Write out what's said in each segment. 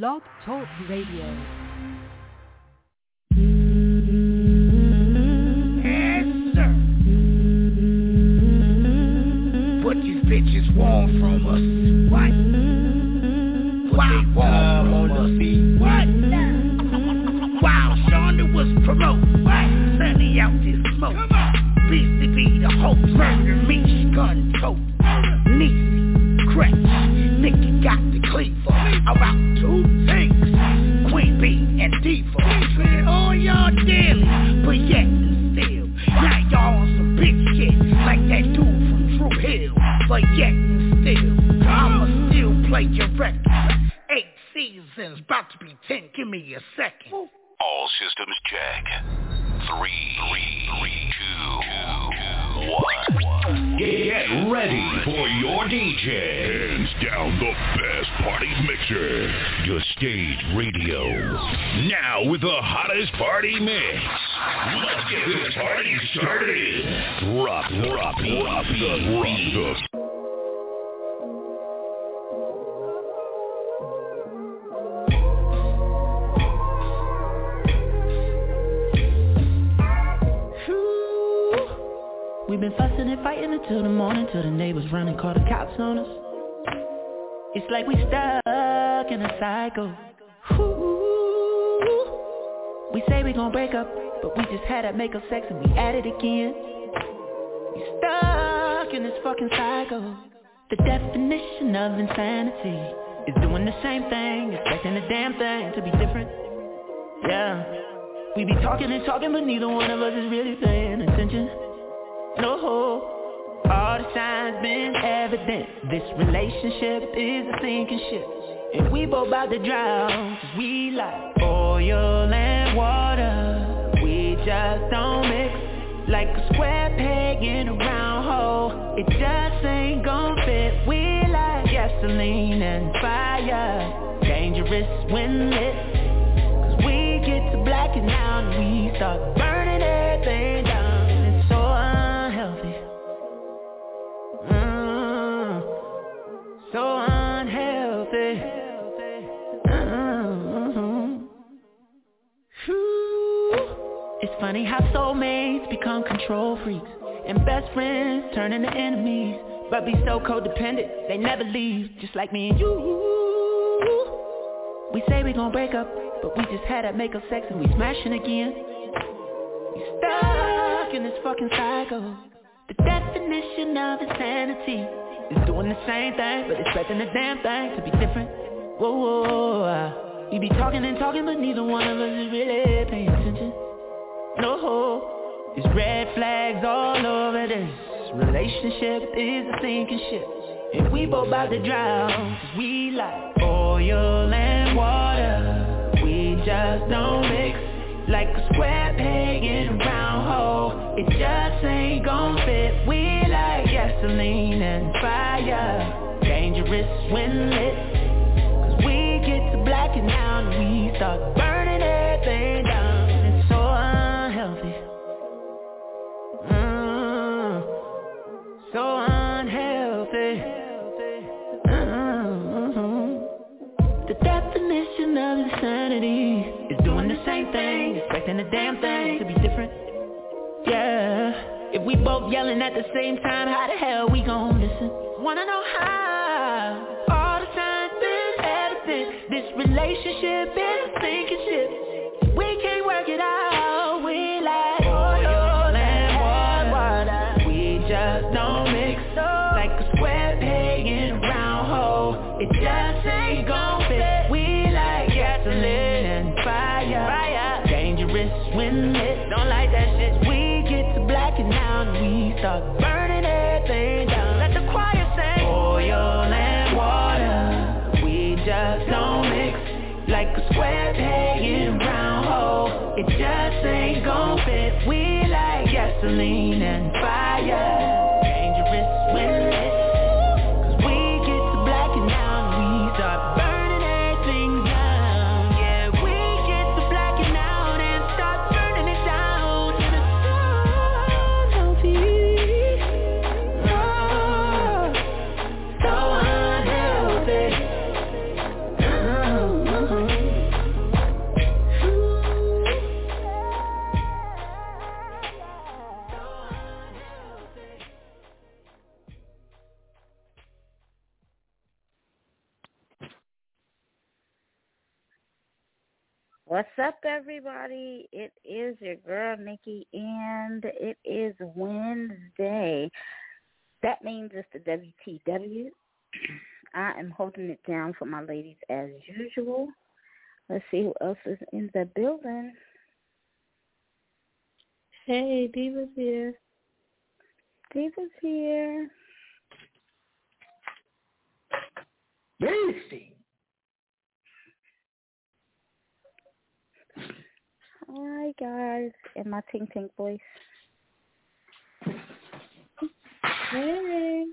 Blog Talk Radio. Yes, sir. What these bitches want from us? What? What they want from us? What? While Shonda was promoted, what? Sunny out this smoke. Beastie be the hope, murder me, gun tote. Ten, give me a second. All systems check. Three, three, three, two, two, one. Get ready for your DJ. Hands down the best party mixer. Your Stage Radio. Now with the hottest party mix. Let's get this party started. Drop, drop, drop the, drop the We've been fussing and fighting until the morning Till the neighbors run and call the cops on us. It's like we stuck in a cycle. Ooh. We say we gon' break up But we just had that make up sex and we at it again. We stuck in this fucking cycle. The definition of insanity Is doing the same thing Expecting the damn thing to be different. Yeah. We be talking and talking but neither one of us is really paying attention no All the signs been evident. This relationship is a sinking ship. And we both about to drown. We like oil and water. We just don't mix Like a square peg in a round hole. It just ain't gon' fit. We like gasoline and fire. Dangerous when lit. Cause we get to blacking out And we start burning everything so unhealthy. Mm. Whew. It's funny how soulmates become control freaks and best friends turn into enemies, but be so codependent they never leave, just like me and you. We say we gon' break up, but we just had that make up sex and we smashing again. We stuck in this fucking cycle. The definition of insanity is doing the same thing, but expecting the damn thing to be different. Whoa, whoa, uh, We be talking and talking, but neither one of us is really paying attention. No, there's red flags all over this relationship is a sinking ship. And we both about to drown, cause we like oil and water. We just don't mix like a square peg in a round hole It just ain't gon' fit We gasoline and fire. Dangerous when lit. Cause we get to blacking out And we start burning everything down. It's so unhealthy. Mm, So unhealthy. Mm. The definition of insanity is doing the same thing, expecting the damn thing to be different. If we both yelling at the same time, how the hell we gon' listen? Wanna know how? All the signs been evident. This relationship is sinking ship. What's up, everybody? It is your girl, Nikki, and it is Wednesday. That means it's the WTW. I am holding it down for my ladies as usual. Let's see who else is in the building. Hey, Diva's here. Diva's here. Beastie. Hi guys, in my Tink Tink voice. Hey.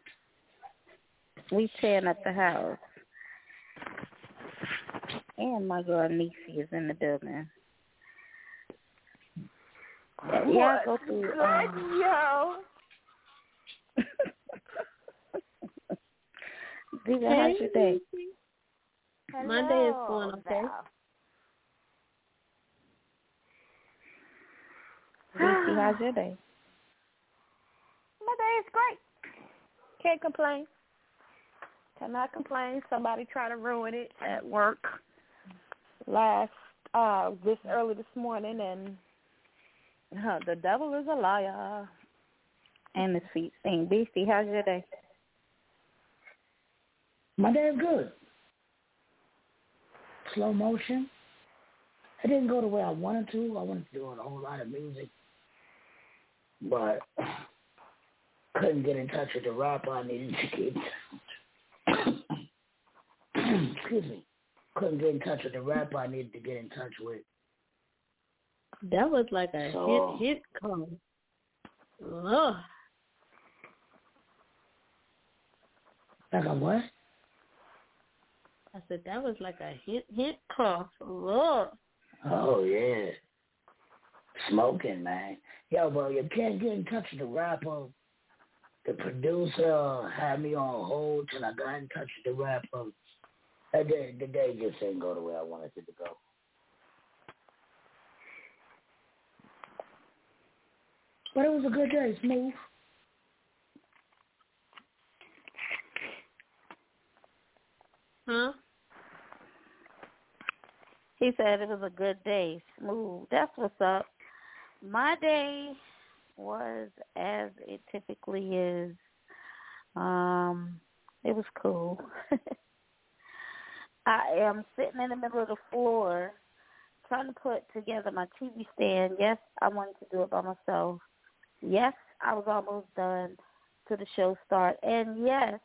We tearing up the house. And my girl Nisi is in the building. Yeah, go through. Um, yo? Diva, how's your day? My day is going okay. Lucy, how's your day? My day is great. Can't complain. Cannot complain. Somebody tried to ruin it at work last uh this early this morning and uh, the devil is a liar. And the sweet thing. Beastie, how's your day? My day is good. Slow motion. It didn't go the way I wanted to. I wanted to do a whole lot of music. But couldn't get in touch with the rapper I needed to get excuse me. Couldn't get in touch with the rapper I needed to get in touch with. That was like a So- hit hit call. Ugh. Like a what? I said that was like a hit hit call. Ugh. Oh yeah. Smoking, man. Yo, bro, you can't get in touch with the rapper. The producer had me on hold till I got in touch with the rapper. That day, the day just didn't go the way I wanted it to go. But it was a good day, smooth. Huh? He said it was a good day, smooth. That's what's up. My day was as it typically is. Um, it was cool. I am sitting in the middle of the floor trying to put together my TV stand. Yes, I wanted to do it by myself. Yes, I was almost done to the show start. And yes,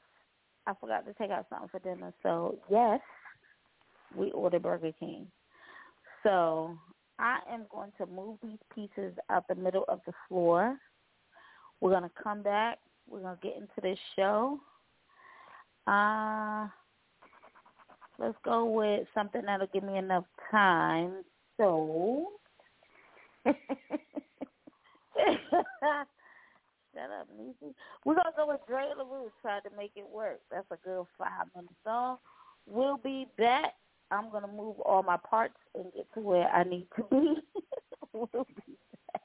I forgot to take out something for dinner. So yes, we ordered Burger King. So I am going to move these pieces out the middle of the floor. We're going to come back. We're going to get into this show. Uh, let's go with something that'll give me enough time. So, shut up, Niecy. We're going to go with Dre LaRue, try to make it work. That's a good five-minute song. We'll be back. I'm going to move all my parts and get to where I need to be. we'll be back.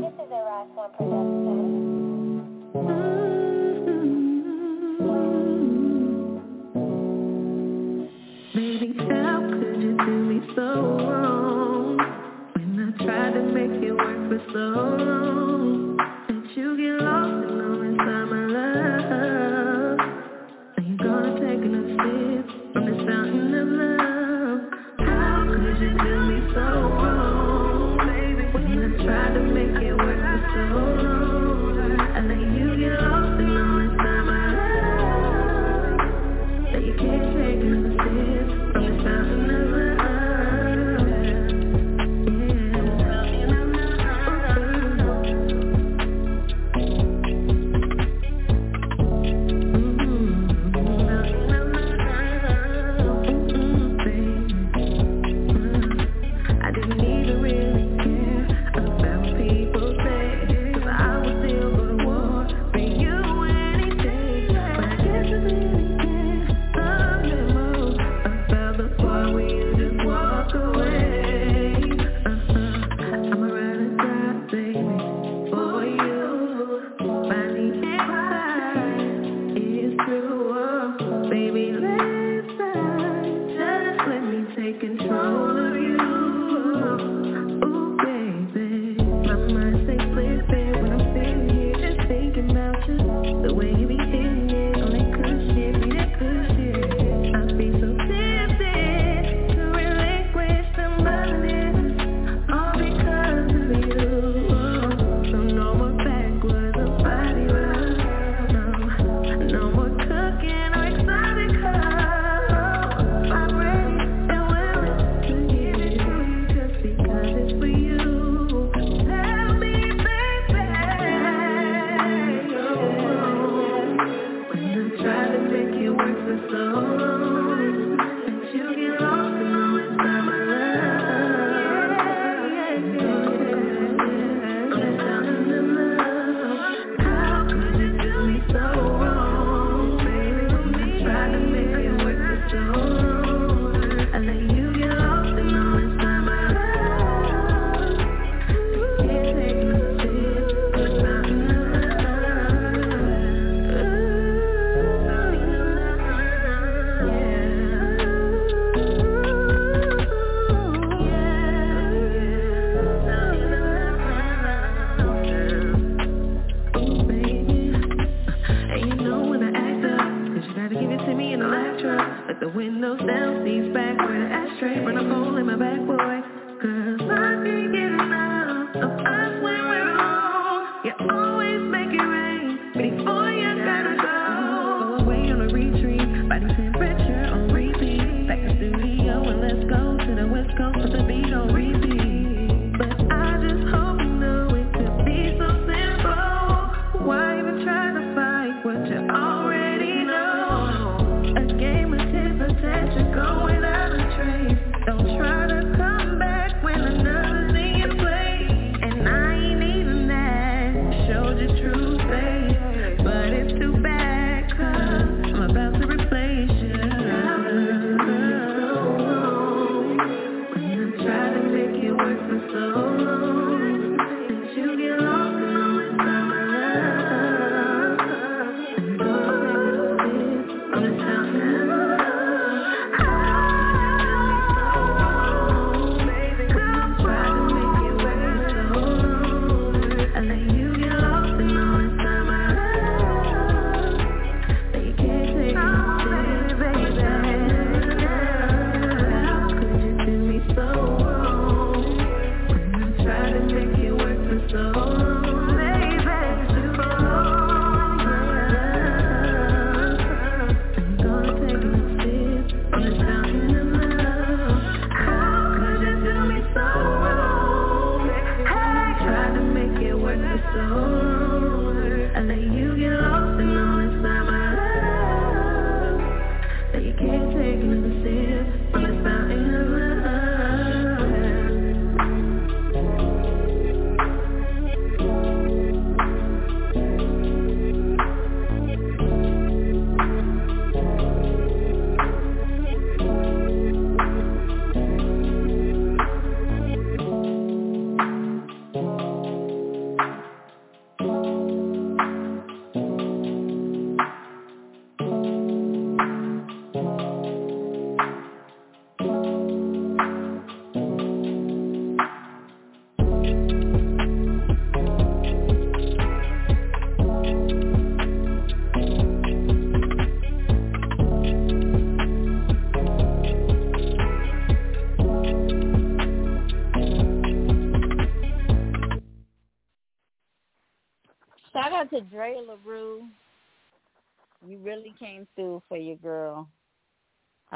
This is a Ross One production. Baby, how could you do me so wrong? When I tried to make it work for so long, that you get lost and know inside my love. Now you're gonna take another sip from this fountain of love. How could you do me so wrong, baby? When I tried to make it work for so long,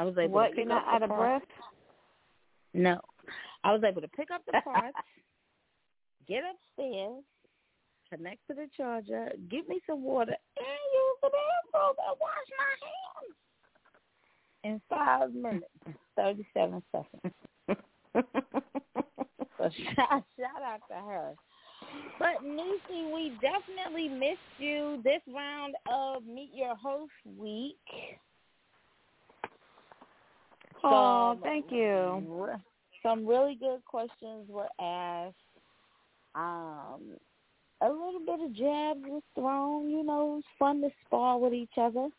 was able what, to pick you're not out of breath? No. I was able to pick up the parts, get upstairs, connect to the charger, give me some water, and use the bathroom and wash my hands in five minutes, 37 seconds. so shout, shout out to her. But Nucy, we definitely missed you this round of Meet Your Host Week. Oh, thank you. Some really good questions were asked. Um, a little bit of jab was thrown. You know, it's fun to spar with each other.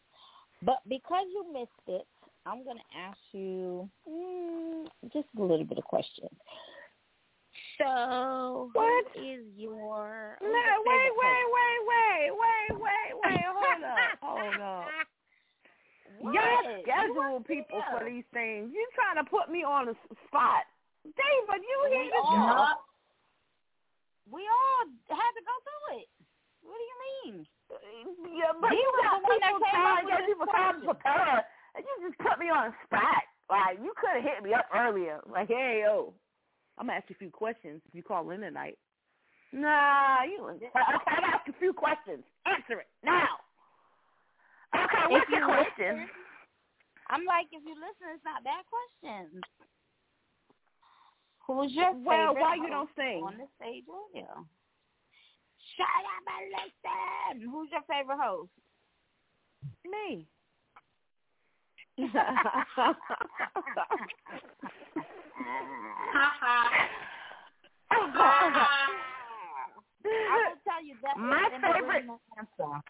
But because you missed it, I'm going to ask you mm, just a little bit of questions. So, what is your? No, wait, wait, wait, wait, wait, wait, wait, wait. Hold up, hold up unusual people for these things. You trying to put me on the spot, David? You We here? all, we all had to go through it. What do you mean? Uh, yeah, but He you was got the one that people came time, up with got people time to prepare, and you just put me on the spot. Like you could have hit me up earlier. Like, hey, yo, I'm gonna ask you a few questions if you call in tonight. Nah, you. Okay, I gotta ask you a few questions. Answer it now. If what's you your question? I'm like, if you listen, it's not bad questions. Who's your Well, favorite why you don't sing? on the stage radio? Shut up and listen. Who's your favorite host? Me. I will tell you that My favorite- answer.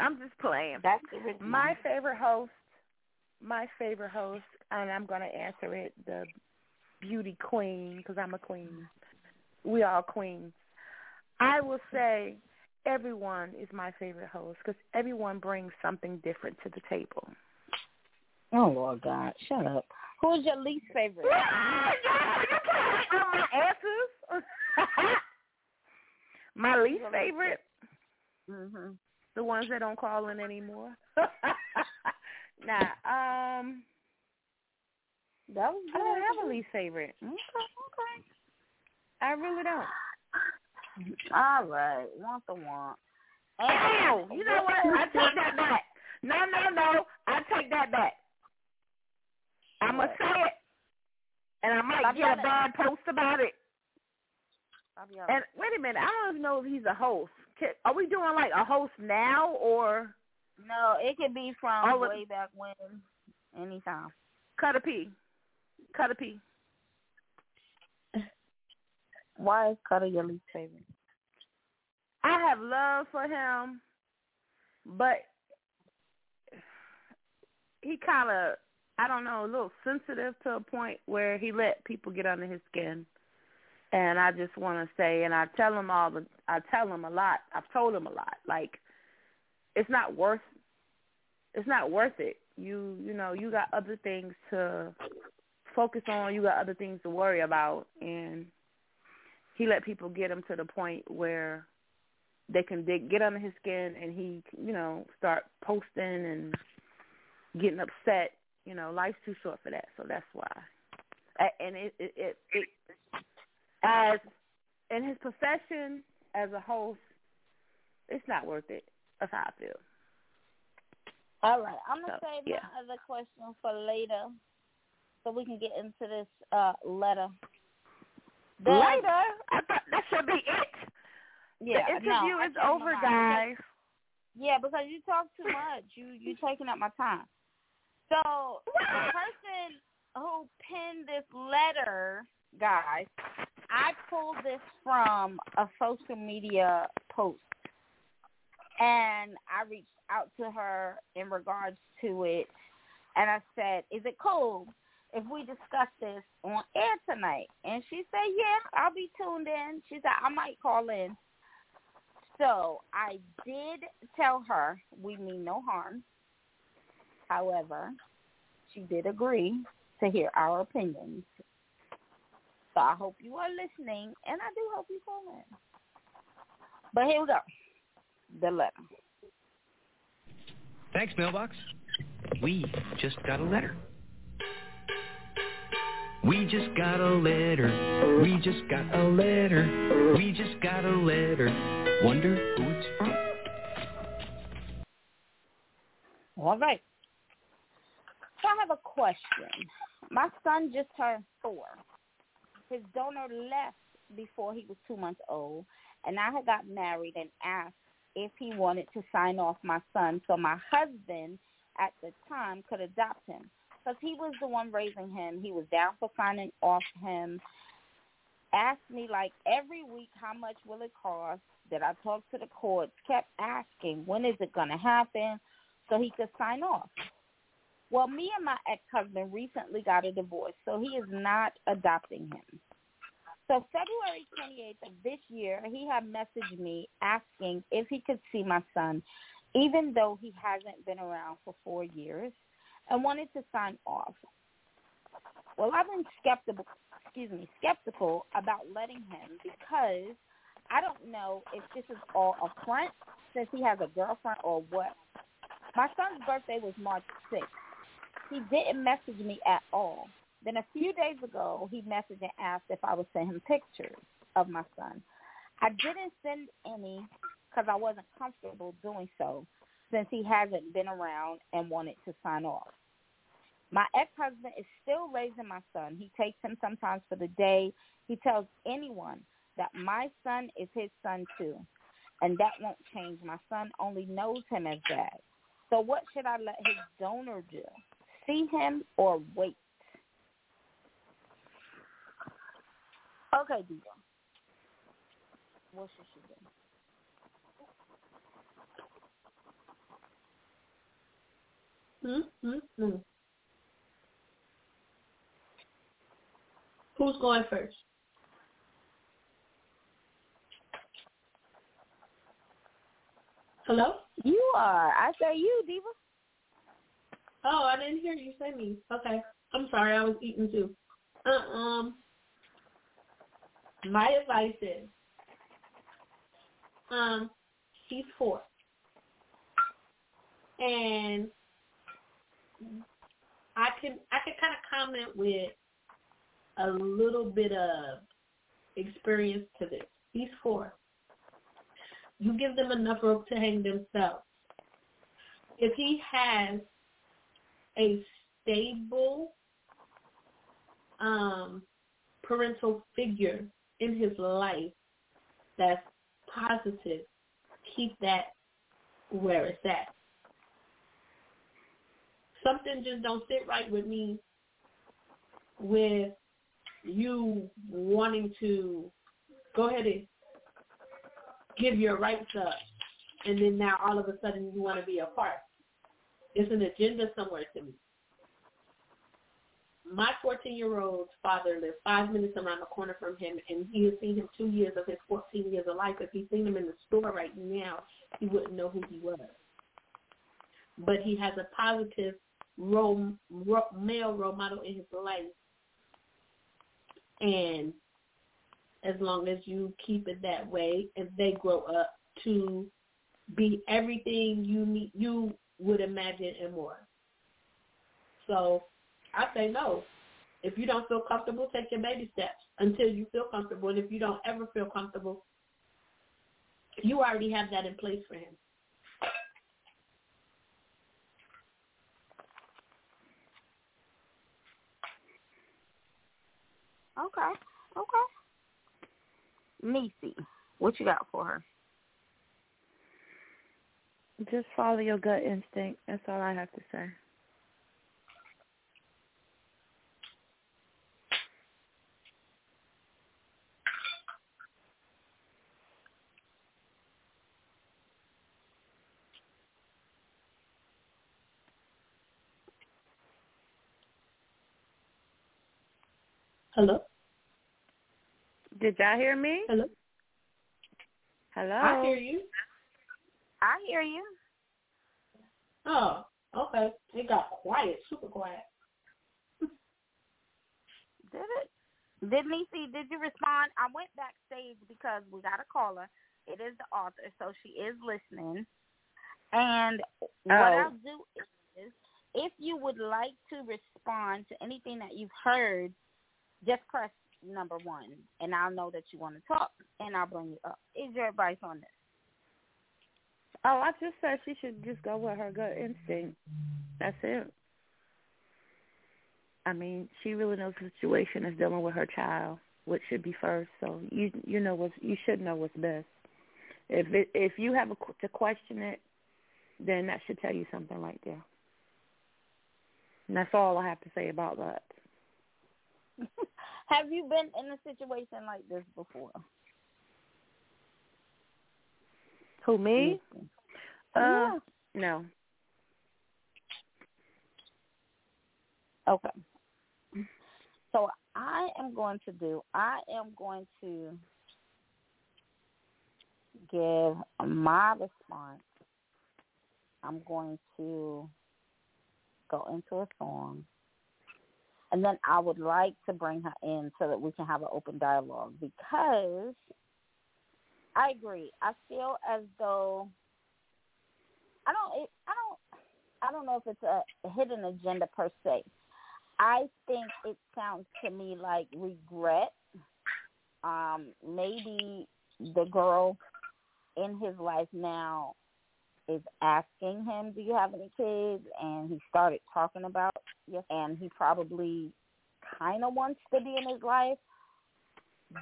I'm just playing. That's. My favorite host, my favorite host, and I'm gonna answer it, the beauty queen, because I'm a queen. We all queens. I will say everyone is my favorite host because everyone brings something different to the table. Oh Lord God, shut up. Who's your least favorite? Yeah, yeah, you can't hate on my answers. my least favorite, Mhm. The ones that don't call in anymore. nah, um, That was I don't have a least favorite. Okay, okay. I really don't. All right, want the want. Ow! You know what? I take that back. No, no, no. I take that back. I'm to say it. And I might Stop get a bad post about it. And wait a minute. I don't even know if he's a host. Can- Are we doing like a host now or no, it could be from of- way back when, anytime. cut a P? Cut a P. Why is Cutter your least favorite? I have love for him, but he kind of, I don't know, a little sensitive to a point where he let people get under his skin. And I just want to say, and I tell them all the, I tell them a lot. I've told them a lot. Like, it's not worth, it's not worth it. You, you know, you got other things to focus on. You got other things to worry about, and he let people get him to the point where they can dig, get under his skin and he, you know, start posting and getting upset. You know, life's too short for that, so that's why. And it, it, it, it as in his profession as a host, it's not worth it. That's how I feel. All right, I'm gonna So, save yeah. my other question for later, so we can get into this uh letter. The- Later, I thought that should be it. yeah, the interview no, is over, guys. Yeah, because you talk too much. You you taking up my time. So the person who penned this letter, guys, I pulled this from a social media post, and I reached out to her in regards to it, and I said, "Is it cool if we discuss this on air tonight?" And she said, "Yeah, I'll be tuned in." She said, "I might call in." So I did tell her we mean no harm. However, she did agree to hear our opinions. So I hope you are listening, and I do hope you call in. But here we go. The letter. Thanks, mailbox. We just got a letter. We just got a letter. We just got a letter. We just got a letter. Wonder who it's from. All right. So I have a question. My son just turned four. His donor left before he was two months old, and I had got married and asked if he wanted to sign off my son so my husband at the time could adopt him. Because he was the one raising him. He was down for signing off him. Asked me like every week how much will it cost. Did I talk to the courts? Kept asking when is it going to happen so he could sign off. Well, me and my ex-husband recently got a divorce, so he is not adopting him. So February 28th of this year, he had messaged me asking if he could see my son, even though he hasn't been around for four years. and wanted to sign off. Well, I've been skeptical, excuse me, skeptical about letting him because I don't know if this is all a front since he has a girlfriend or what. My son's birthday was March 6th. He didn't message me at all. Then a few days ago, he messaged and asked if I would send him pictures of my son. I didn't send any because I wasn't comfortable doing so since he hasn't been around and wanted to sign off. My ex-husband is still raising my son. He takes him sometimes for the day. He tells anyone that my son is his son too, and that won't change. My son only knows him as dad. So what should I let his donor do? See him or wait? Okay, Diva. What should she do? Hmm, hmm, hmm. Who's going first? Hello? You are. I say you, Diva. Oh, I didn't hear you say me. Okay. I'm sorry, I was eating too. Uh, um, my advice is, um, he's four. And I can I can kind of comment with a little bit of experience to this. He's four. You give them enough rope to hang themselves. If he has a stable um, parental figure in his life that's positive, keep that where it's at. Something just don't sit right with me with you wanting to go ahead and give your rights up and then now all of a sudden you want to be a part. It's an agenda somewhere to me. My 14-year-old's father lived five minutes around the corner from him, and he has seen him two years of his 14 years of life. If he's seen him in the store right now, he wouldn't know who he was. But he has a positive role, role, male role model in his life. And as long as you keep it that way, and they grow up to be everything you need, you would imagine and more. So I say no. If you don't feel comfortable, take your baby steps until you feel comfortable. And if you don't ever feel comfortable, you already have that in place for him. Okay. Okay. Nisi, what you got for her? Just follow your gut instinct. That's all I have to say. Hello? Did y'all hear me? Hello? Hello? I hear you. I hear you. Oh, okay. It got quiet, super quiet. Did it? Did Nisi, did you respond? I went backstage because we got a caller. It is the author, so she is listening. And what Oh. I'll do is, if you would like to respond to anything that you've heard, just press number one, and I'll know that you want to talk, and I'll bring you up. Is your advice on this? Oh, I just said she should just go with her gut instinct. That's it. I mean, she really knows the situation is dealing with her child, which should be first. So you you know what you should know what's best. If it, if you have a, to question it, then that should tell you something right there. And that's all I have to say about that. Have you been in a situation like this before? Who me? Uh, Yeah. no. Okay. So I am going to do, I am going to give my response. I'm going to go into a song, and then I would like to bring her in so that we can have an open dialogue because I agree. I feel as though I don't. I don't. I don't know if it's a, a hidden agenda per se. I think it sounds to me like regret. Um, maybe the girl in his life now is asking him, "Do you have any kids?" And he started talking about yes, and he probably kind of wants to be in his life,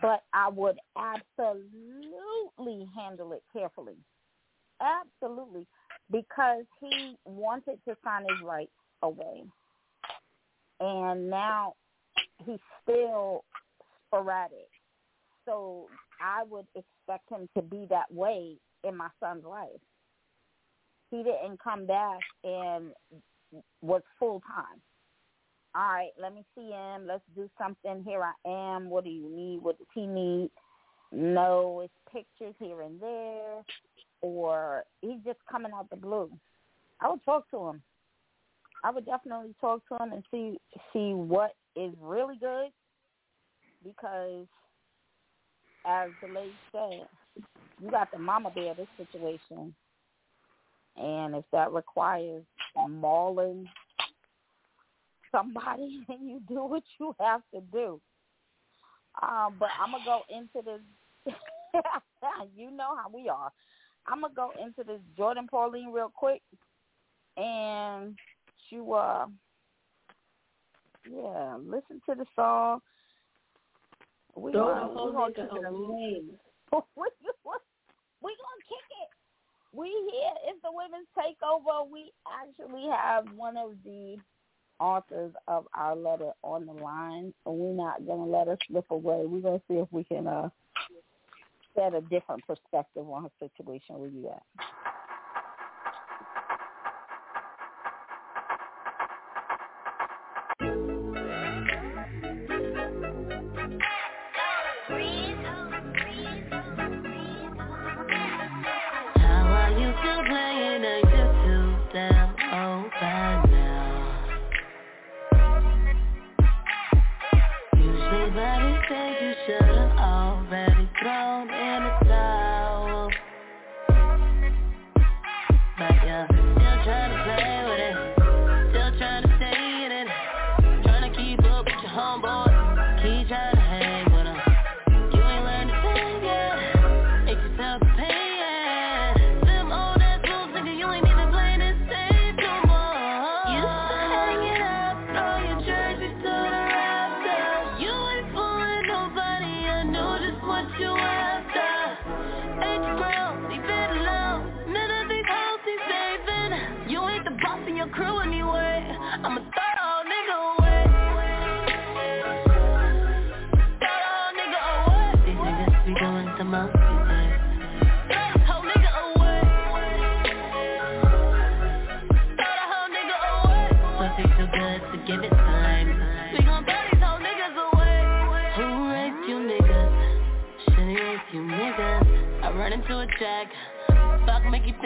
but I would absolutely handle it carefully, absolutely, because he wanted to sign his rights away, and now he's still sporadic. So I would expect him to be that way in my son's life he didn't come back and was full time. All right, let me see him. Let's do something. Here I am. What do you need? What does he need? No, it's pictures here and there, or he's just coming out the blue. I would talk to him. I would definitely talk to him and see see what is really good, because as the lady said, you got the mama bear this situation and if that requires mauling somebody, and you do what you have to do. Um, but I'm gonna go into this. you know how we are. I'm gonna go into this Jordan Pauline real quick, and you uh, yeah, listen to the song. We gonna, we gonna kick it. we gonna kick it we here it's the women's takeover. We actually have one of the authors of our letter on the line, so we're not gonna let her slip away. We're gonna see if we can uh set a different perspective on her situation. Where you at?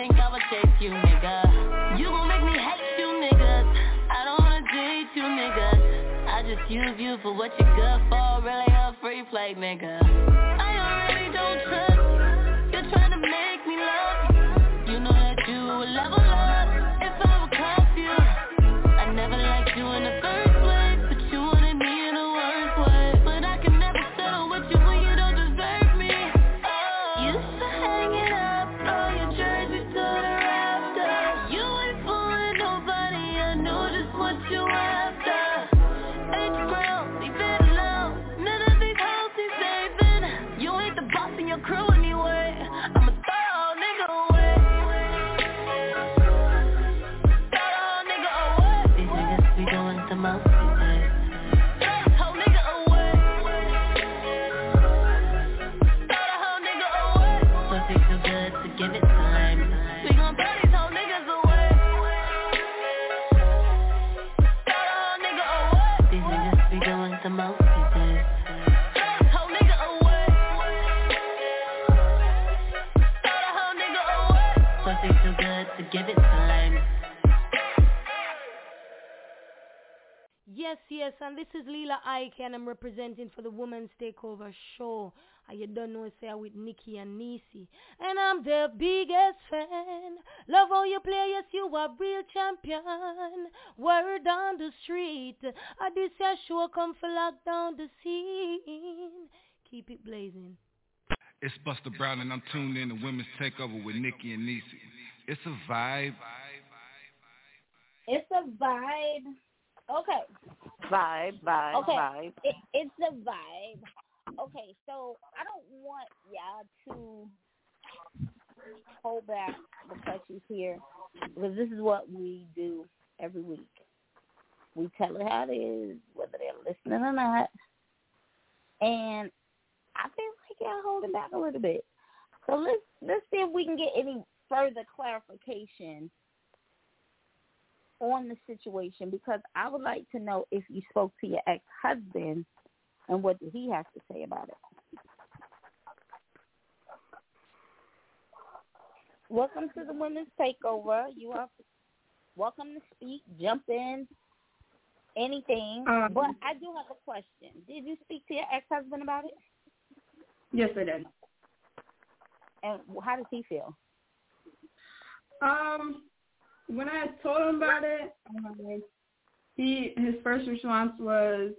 think I would chase you, nigga. You gon' make me hate you, niggas. I don't wanna date you, niggas. I just use you for what you're good for. Really a free play, nigga. I already don't trust. You're trying to make and I'm representing for the Women's Takeover Show. And you don't know, say, with Nikki and Nisi. And I'm the biggest fan. Love how you play, yes, you are real champion. Word on the street. I this your show come for lock down the scene. Keep it blazing. It's Buster Brown, and I'm tuned in to Women's Takeover with Nikki and Nisi. It's a vibe. It's a vibe. Okay. Vibe, vibe, Okay. vibe. It, it's a vibe. Okay, so I don't want y'all to hold back the questions here because this is what we do every week. We tell it how it is, whether they're listening or not. And I feel like y'all holding back a little bit. So let's let's see if we can get any further clarification on the situation because I would like to know if you spoke to your ex husband and what did he have to say about it. Welcome to the Women's Takeover. You are welcome to speak, jump in, anything. Um, but I do have a question. Did you speak to your ex husband about it? Yes, I did. And how does he feel? Um, when I told him about it, um, he his first response was,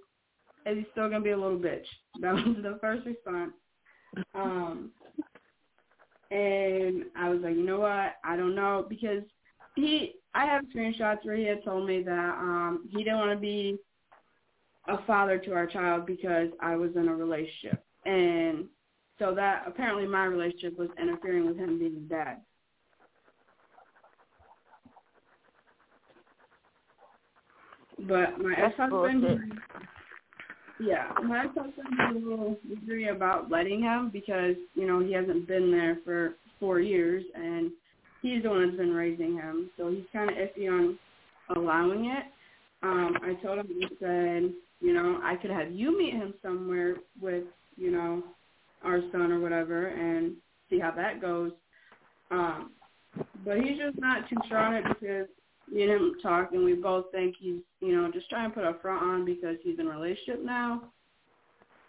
"Is he still gonna be a little bitch?" That was the first response. Um, and I was like, you know what? I don't know because he. I have screenshots where he had told me that um he didn't want to be a father to our child because I was in a relationship, and so that apparently my relationship was interfering with him being a dad. But my ex-husband, bullshit. yeah, my ex-husband is a little leery about letting him because you know he hasn't been there for four years and he's the one that's been raising him, so he's kind of iffy on allowing it. Um, I told him, I said, you know, I could have you meet him somewhere with, you know, our son or whatever, and see how that goes. Um, but he's just not too sure on it because me and him talk, and we both think he's, you know, just trying to put a front on because he's in a relationship now.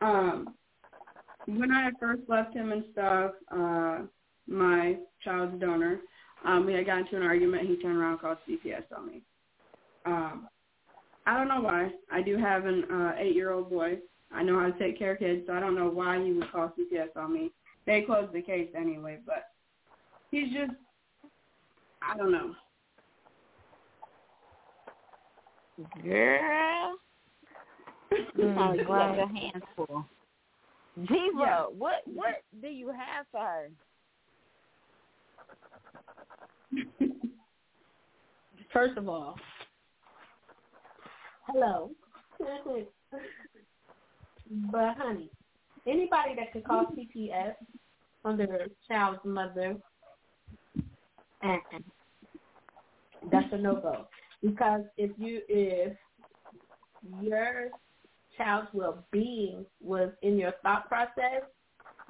Um, when I first left him and stuff, uh, my child's donor, um, we had gotten into an argument. He turned around and called CPS on me. Um, I don't know why. I do have an uh, eight-year-old boy. I know how to take care of kids, so I don't know why he would call CPS on me. They closed the case anyway, but he's just, I don't know. Girl. You probably got your hands full. Diva, Yeah. what what do you have for her? First of all, hello. but honey, anybody that can call CPS on their child's mother, uh that's a no go. Because if you if your child's well being was in your thought process,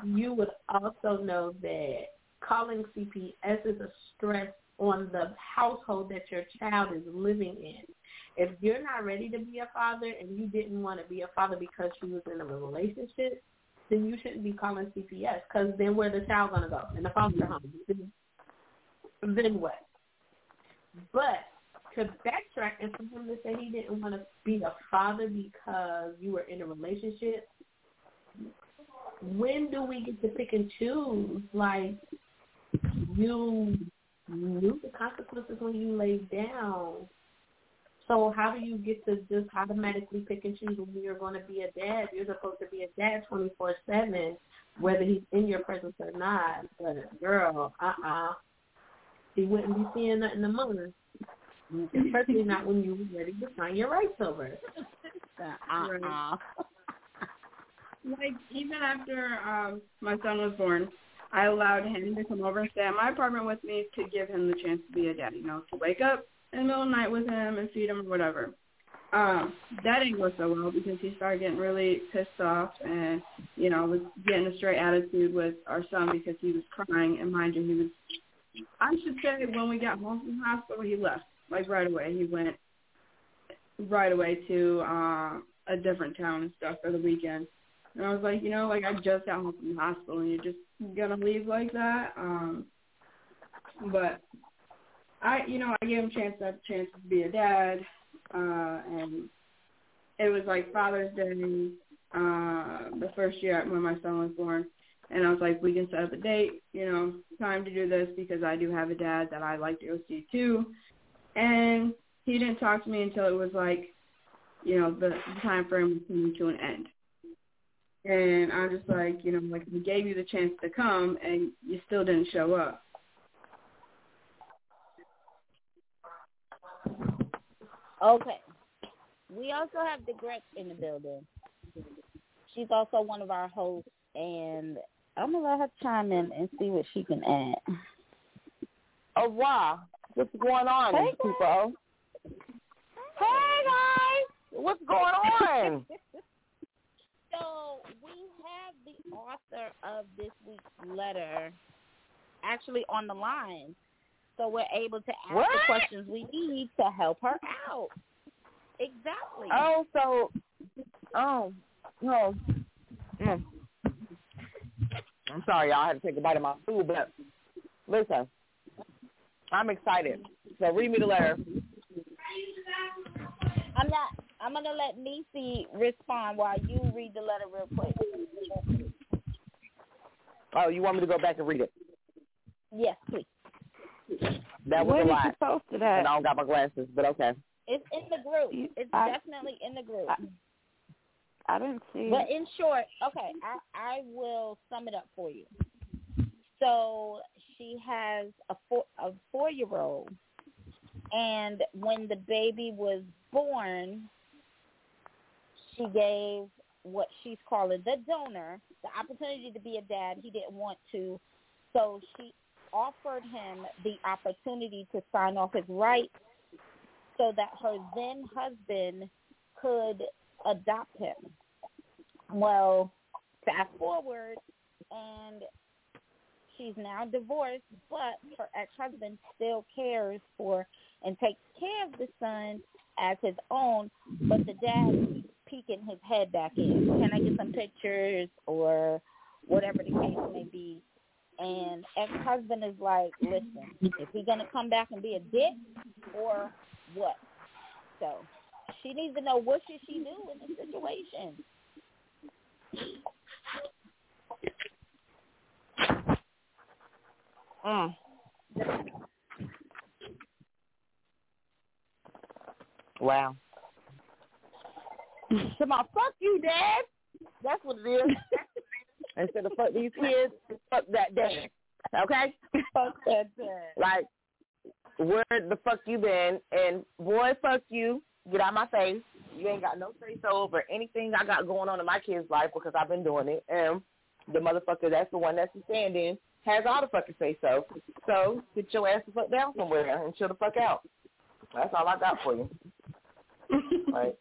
you would also know that calling CPS is a stress on the household that your child is living in. If you're not ready to be a father and you didn't want to be a father because you was in a relationship, then you shouldn't be calling CPS because then where the child gonna go? In the foster home. Then what? But to backtrack and for him to say he didn't want to be a father because you were in a relationship, when do we get to pick and choose? Like you knew the consequences when you laid down. So how do you get to just automatically pick and choose when you're going to be a dad? You're supposed to be a dad 24/7, whether he's in your presence or not. But girl, uh-uh. He wouldn't be seeing nothing among us. Especially not when you were ready to sign your rights over. Uh-uh. Like even after um my son was born, I allowed him to come over and stay at my apartment with me to give him the chance to be a dad, you know, to wake up in the middle of the night with him and feed him or whatever. Um, that didn't go so well because he started getting really pissed off and, you know, was getting a straight attitude with our son because he was crying and mind you he was I should say when we got home from the hospital he left. Like right away. He went right away to uh, a different town and stuff for the weekend. And I was like, you know, like I just got home from the hospital, and you're just gonna leave like that. Um, but I, you know, I gave him a chance a chance to be a dad, uh, and it was like Father's Day, uh, the first year when my son was born, and I was like, we can set up a date, you know, time to do this because I do have a dad that I like to go see too, and he didn't talk to me until it was like, you know, the, the time frame was coming to an end. And I'm just like, you know, like we gave you the chance to come and you still didn't show up. Okay. We also have the Gretch in the building. She's also one of our hosts, and I'm gonna let her chime in and see what she can add. Wow, what's going on, Hey, people? Hey guys, what's going on? so we have the author of this week's letter actually on the line, so we're able to ask What? the questions we need to help her out. Exactly. oh, so, oh, no. Mm. I'm sorry, y'all. I had to take a bite of my food, but listen, I'm excited. So read me the letter. I'm not. I'm gonna let Nisi respond while you read the letter real quick. Oh, you want me to go back and read it? Yes, please. That was Where a did lot. you post it at? And I don't got my glasses, but okay. It's in the group. It's I- definitely in the group. I didn't see. But in short, okay, I I will sum it up for you. So she has a four a four year old, and when the baby was born, she gave what she's calling the donor the opportunity to be a dad. He didn't want to, so she offered him the opportunity to sign off his rights so that her then husband could adopt him. Well, fast forward, and she's now divorced, but her ex-husband still cares for and takes care of the son as his own, but the dad peeking his head back in. Can I get some pictures or whatever the case may be? And ex-husband is like, listen, is he going to come back and be a dick or what? So she needs to know what should she do in this situation. Mm. Wow. Come on, fuck you, Dad. That's what it is. Instead of fuck these kids, fuck that dad. Okay? Fuck that dad. Like, where the fuck you been? And boy, fuck you. Get out my face. You ain't got no say so over anything I got going on in my kid's life because I've been doing it. And the motherfucker that's the one that's the stand-in has all the fucking say so. So sit your ass the fuck down somewhere and chill the fuck out. That's all I got for you. Like,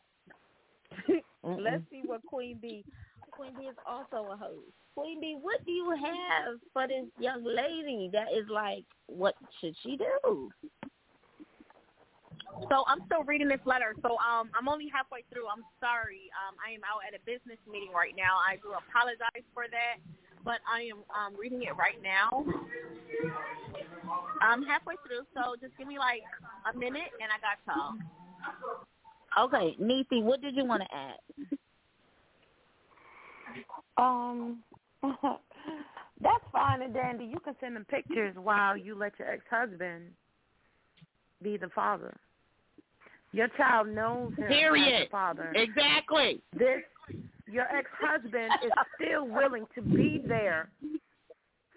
Let's see what Queen B. Queen B is also a host. Queen B, what do you have for this young lady that is like, what should she do? So I'm still reading this letter. So um, I'm only halfway through. I'm sorry. Um, I am out at a business meeting right now. I do apologize for that, but I am um, reading it right now. I'm halfway through, so just give me like a minute, and I got y'all. Okay, Nisi, what did you want to add? Um, that's fine and dandy. You can send them pictures while you let your ex-husband be the father. Your child knows him as Period. the father. Exactly. This your ex-husband is still willing to be there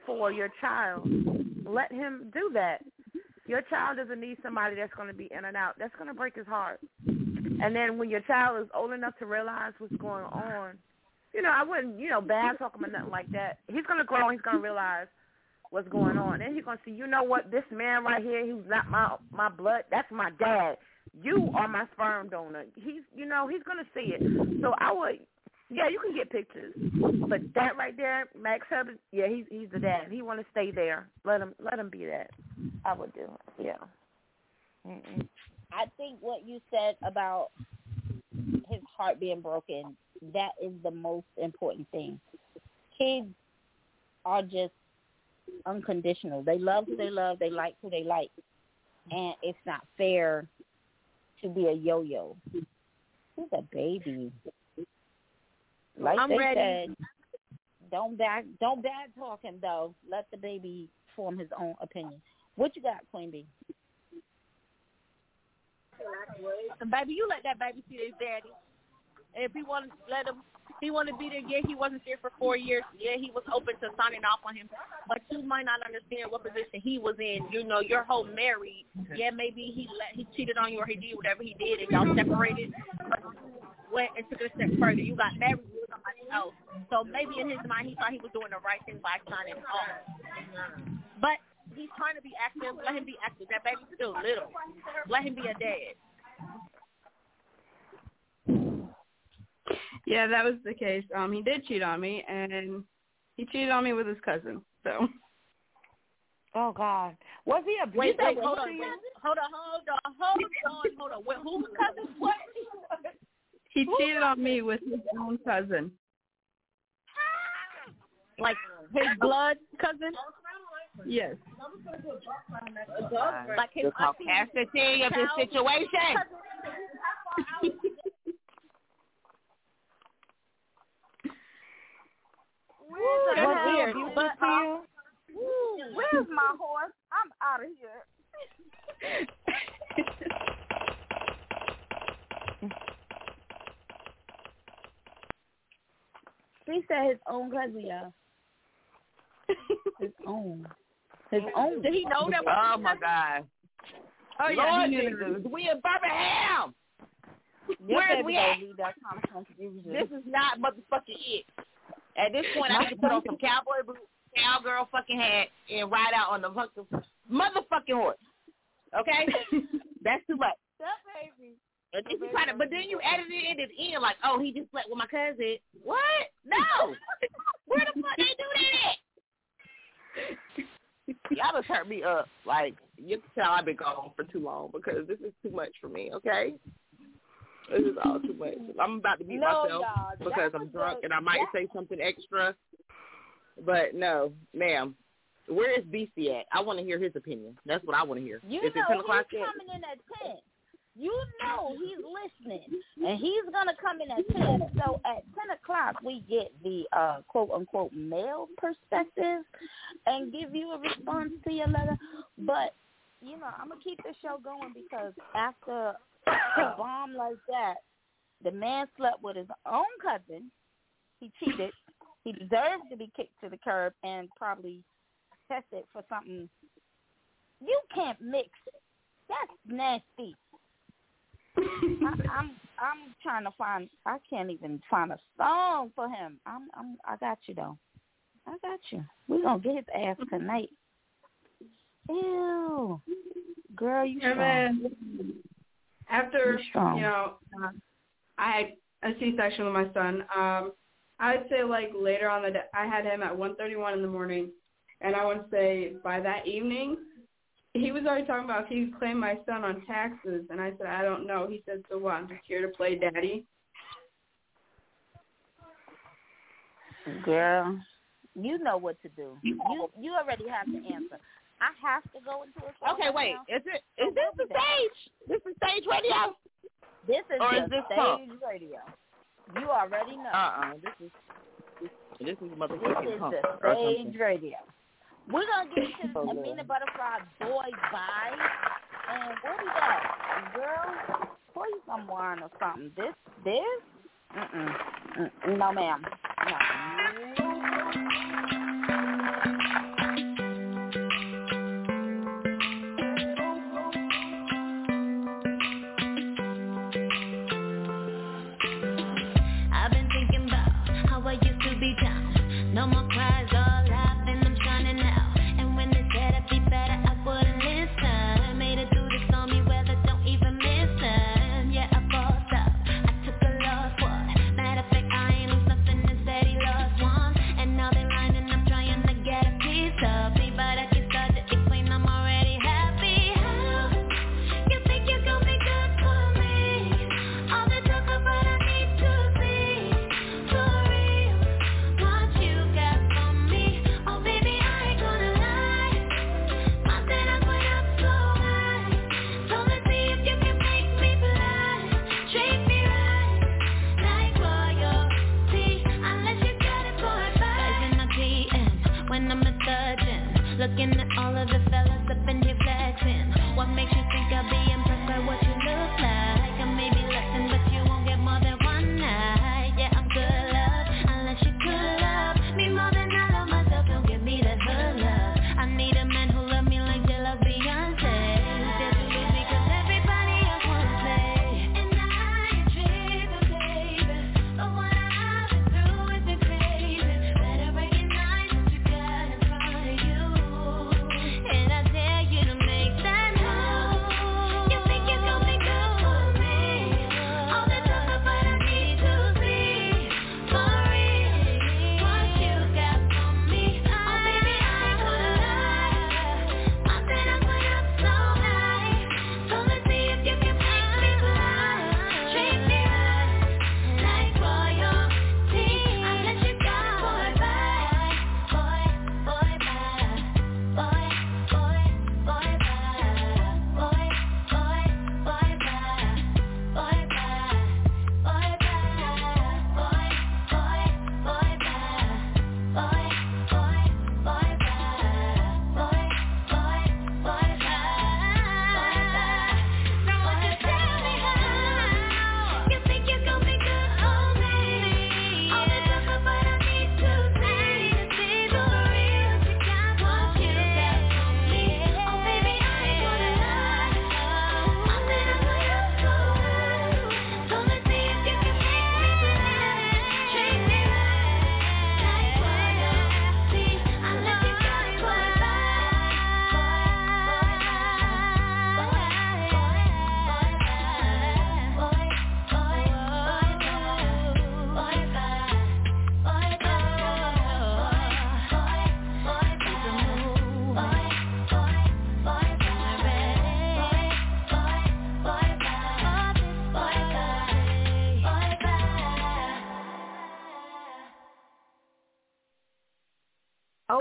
for your child. Let him do that. Your child doesn't need somebody that's going to be in and out. That's going to break his heart. And then when your child is old enough to realize what's going on, you know, I wouldn't, you know, bad talk him or nothing like that. He's going to grow and he's going to realize what's going on. And he's going to see, you know what, this man right here, he's not my my blood. That's my dad. You are my sperm donor. He's, you know, he's going to see it. So I would, yeah, you can get pictures, but that right there, Max Hubbard, yeah, he's he's the dad. He want to stay there. Let him let him be that. I would do. Yeah. Mm-mm. I think what you said about his heart being broken, that is the most important thing. Kids are just unconditional. They love who they love, they like who they like. And it's not fair to be a yo yo. He's a baby. Like I'm they ready. said, don't back don't bad talk him though. Let the baby form his own opinion. What you got, Queen Bee? And baby, you let that baby see his daddy. And if he want to let him, he want to be there. Yeah, he wasn't there for four years. Yeah, he was open to signing off on him. But you might not understand what position he was in. You know, your whole married. Yeah, maybe he let he cheated on you or he did whatever he did, and y'all separated. But went and took it a step further. You got married else. So maybe in his mind, he thought he was doing the right thing by signing off. But he's trying to be active. Let him be active. That baby's still little. Let him be a dad. Yeah, that was the case. Um, he did cheat on me, and he cheated on me with his cousin. So. Oh God, was he a Wait, wait, hold on, hold on, hold on, hold on, hold on. Wait, who's cousin? What? He cheated on me with his own cousin. Like his blood cousin? Yes. Like his The capacity of this situation. Was That's he weird, but, to uh, where's my horse? I'm out of here. He said his own cousin, y'all. his own. His own. Did he know that? Oh my God. Oh yeah, Lord he Jesus, we in Birmingham. Your Where is we at? leave that kind of confusion. This is not motherfucking it. At this point, I need to put on some cowboy boots, cowgirl fucking hat, and ride out on the fucking motherfucking horse. Okay, that's too much. That baby. And then you try to, but then you added it in at the end, like, oh, he just slept with my cousin. What? No. Where the fuck they do that? Y'all just hurt me up. Like you can tell I've been gone for too long because this is too much for me. Okay. This is all too much. I'm about to beat No, myself because I'm drunk the- and I might that- say something extra. But no, ma'am. where is BC at? I want to hear his opinion. That's what I want to hear. You is it know ten o'clock he's yet? coming in at ten. You know he's listening, and he's gonna come in at ten. So at ten o'clock, we get the uh, quote unquote male perspective, and give you a response to your letter. But you know, I'm gonna keep the show going because after a bomb like that, the man slept with his own cousin. He cheated. He deserved to be kicked to the curb and probably tested for something. You can't mix it. That's nasty. I, I'm I'm trying to find. I can't even find a song for him. I'm I'm I got you though. I got you. We gonna get his ass tonight. Ew, girl, you And strong. then after strong. you know, uh, I had a C-section with my son. Um, I'd say like later on the day, I had him at 1:31 in the morning, and I would say by that evening, he was already talking about if he could claim my son on taxes, and I said I don't know. He said, so what? I'm just here to play daddy. Girl, you know what to do. You you already have the answer. I have to go into a show Okay, right wait. now. Is it is this the stage? This is stage radio? This is Or the is this stage radio. You already know. Uh uh This is this, this is This motherfucking is punk the stage radio. We're gonna get to Oh. Amina Butterfly boy vibe. And that? Girl, pour you some wine or something. This this? Mm-mm. Mm, No ma'am. No.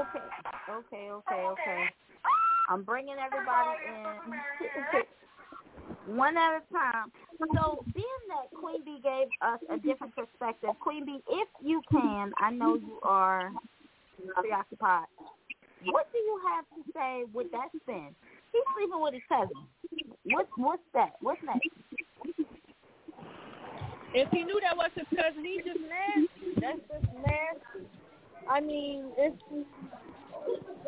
Okay, okay, okay, okay. I'm bringing everybody in one at a time. So, being that Queen Bee gave us a different perspective, Queen Bee, if you can, I know you are preoccupied. What do you have to say with that spin? He's sleeping with his cousin. What's what's that? What's next? If he knew that was his cousin, he's just nasty. That's just nasty. I mean, it's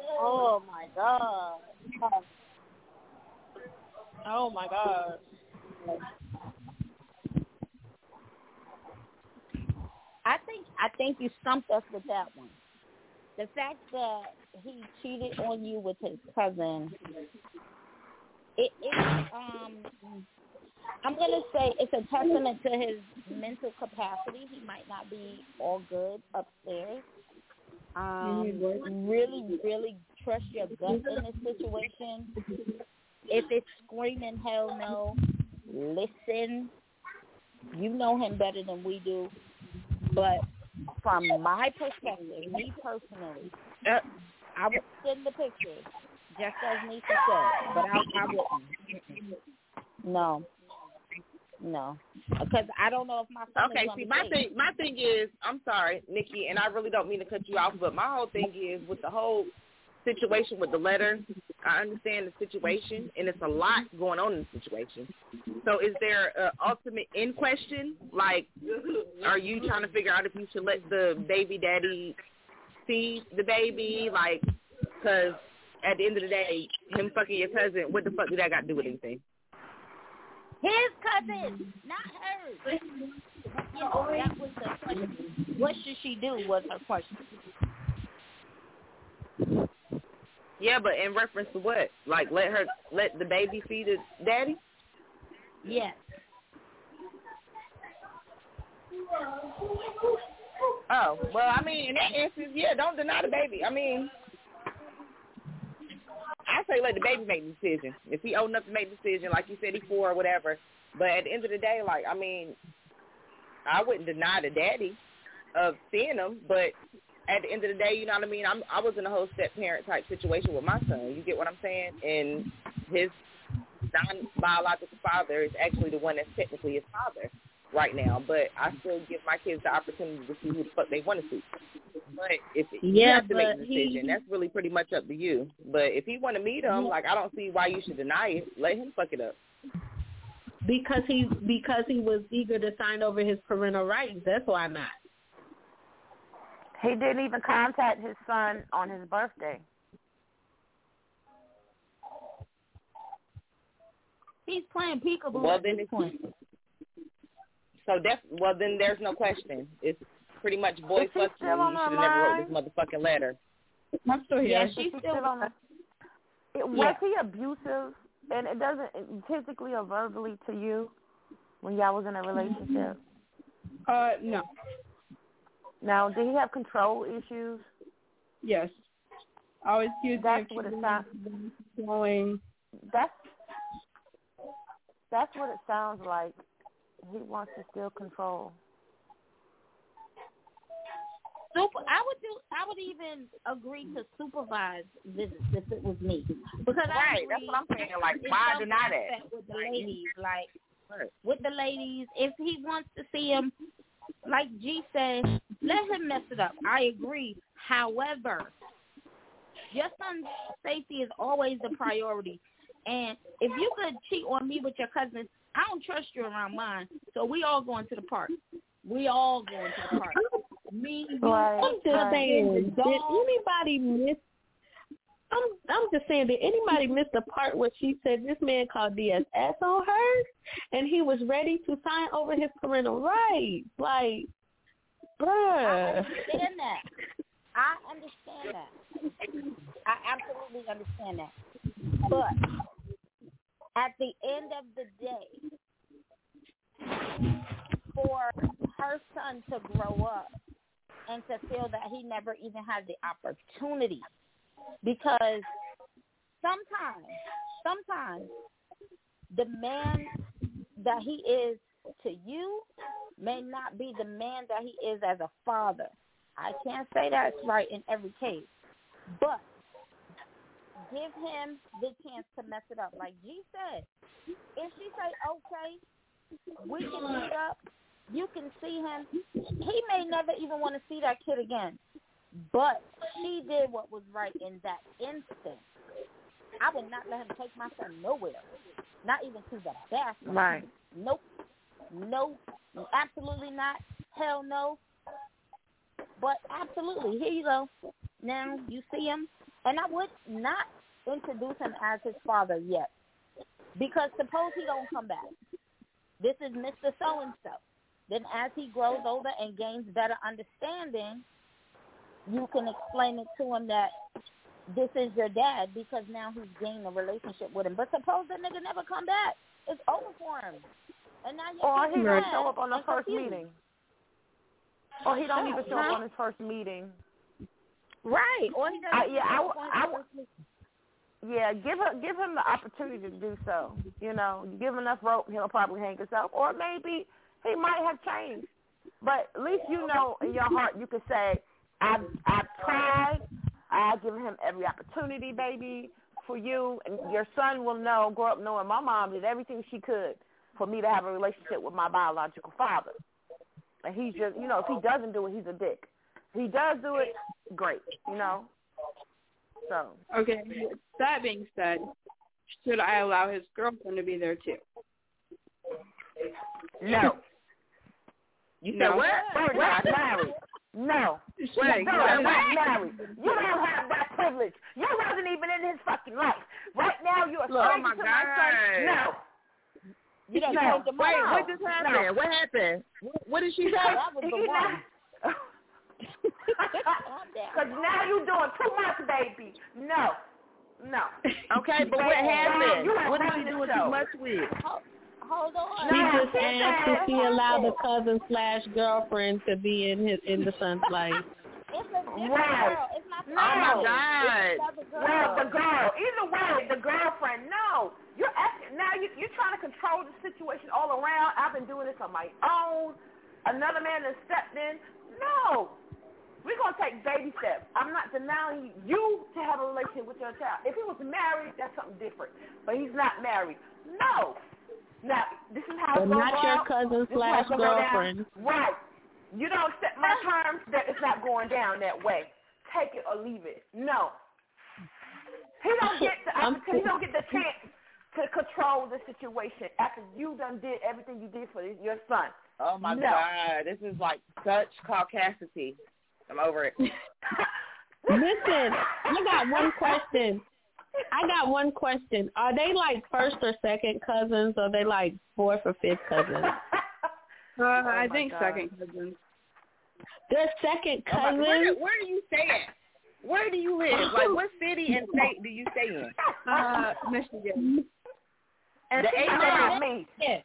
oh my god. Oh my god. I think I think you stumped us with that one. The fact that he cheated on you with his cousin, it, it um, I'm gonna say it's a testament to his mental capacity. He might not be all good upstairs. Um, really, really trust your gut in this situation. If it's screaming hell no, listen. You know him better than we do. But from my perspective, me personally, I would send the pictures, just as Nisha said, but I, I wouldn't. No. No, because I don't know if my son Okay, see, my thing, my thing is, I'm sorry, Nikki, and I really don't mean to cut you off, but my whole thing is with the whole situation with the letter. I understand the situation, and it's a lot going on in the situation. So, is there an ultimate end question? Like, are you trying to figure out if you should let the baby daddy see the baby? Like, because at the end of the day, him fucking your cousin, what the fuck did that got to do with anything? His cousin, not hers. Yeah, that was the question. What should she do was her question. Yeah, but in reference to what? Like, let her let the baby see the daddy? Yes. Oh, well, I mean, in that instance, yeah, don't deny the baby. I mean, I say let the baby make the decision. If he old enough to make the decision, like you said, he four or whatever. But at the end of the day, like, I mean, I wouldn't deny the daddy of seeing him, but at the end of the day, you know what I mean? I'm I was in a whole step parent type situation with my son. You get what I'm saying? And his non biological father is actually the one that's technically his father right now. But I still give my kids the opportunity to see who the fuck they want to see. But if you Yeah, have to make but the decision, he- that's really pretty much up to you. But if he want to meet him, Yeah. like I don't see why you should deny it. Let him fuck it up. because he because he was eager to sign over his parental rights. That's why not. He didn't even contact his son on his birthday. He's playing peekaboo Well, at then this point. So def- well then there's no question. It's pretty much boy Is he fuck you. still You should have never wrote this motherfucking letter. I'm still here. Yeah, she's still on the. It, was Yeah. he abusive? And it doesn't physically or verbally to you when y'all was in a relationship. Uh, no. Now, did he have control issues? Yes. Always accused me That's of what it cheating, sounds. blowing. That's that's what it sounds like. He wants to still control. Super, I would do. I would even agree to supervise visits if it was me, because I Right, that's agree what I'm saying. Like, why deny that? With the ladies, like with the ladies, if he wants to see him, like G said, let him mess it up. I agree. However, your son's safety is always the priority. And if you could cheat on me with your cousin, I don't trust you around mine. So we all going to the park. We all going to the park. Me, Right, I'm just right. saying, did anybody miss? I'm I'm just saying, did anybody miss the part where she said this man called DSS on her, and he was ready to sign over his parental rights? Like, I bruh. understand that. I understand that. I absolutely understand that. But at the end of the day, for her son to grow up and to feel that he never even had the opportunity, because sometimes, sometimes the man that he is to you may not be the man that he is as a father. I can't say that's right in every case. But give him the chance to mess it up. Like G said, if she say okay, we can meet up. You can see him. He may never even want to see that kid again. But she did what was right in that instant. I would not let him take my son nowhere. Not even to the bathroom. Right. Nope. Nope. Absolutely not. Hell no. But absolutely, here you go. Now you see him, and I would not introduce him as his father yet, because suppose he don't come back. This is Mister So and So. Then as he grows older and gains better understanding, you can explain it to him that this is your dad because now he's gained a relationship with him. But suppose that nigga never come back. It's over for him. And now you're Or he don't show up on the first meeting. Or he don't even show up on his first meeting. Right. Or he doesn't I, yeah, I, I his w- first meeting. yeah, give her give him the opportunity to do so. You know, you give him enough rope, he'll probably hang himself, or maybe he might have changed. But at least you know in your heart you can say, "I've I've tried. I've given him every opportunity, baby, for you, and your son will know, grow up knowing my mom did everything she could for me to have a relationship with my biological father. And he's just, you know, if he doesn't do it, he's a dick. If he does do it, great, you know. So Okay. That being said, should I allow his girlfriend to be there too? no. You said No. what? We're not married. No. Wait, no, what? we're not married. You don't have that privilege. You wasn't even in his fucking life. Right now, you're a Look, stranger oh my to my son. God. No. You don't no. know the Wait, mom. what just happened? No. What happened? What did she say? That was the You one. know- Because now you're doing too much, baby. No. No. Okay, but what happened? you are What are you doing show. too much with? Hold on. She No, just asked said- if he allowed the cousin slash girlfriend to be in his in the son's life. It's a different Right. girl. It's not the No. Oh girl. God. It's another girl. Well, the girl. Either way, the girlfriend. No. You're acting, now you, you're trying to control the situation all around. I've been doing this on my own. Another man has stepped in. No. We're going to take baby steps. I'm not denying you to have a relationship with your child. If he was married, that's something different. But he's not married. No. Now, this is how it's going not your cousin This is how slash it's gonna go down. girlfriend. Right. You don't accept my terms, that it's not going down that way. Take it or leave it. No. He don't get the opportunity, he don't get the chance to control the situation after you done did everything you did for your son. Oh my No. God, this is like such caucasity. I'm over it. Listen, I got one question. I got one question. Are they like first or second cousins? Or are they like fourth or fifth cousins? Uh, I think God. second cousins. They're second Oh where, do, where do you stay at? Where do you live? Like what city and state do you stay in? Uh, Michigan. And The she eight talking me. Yeah.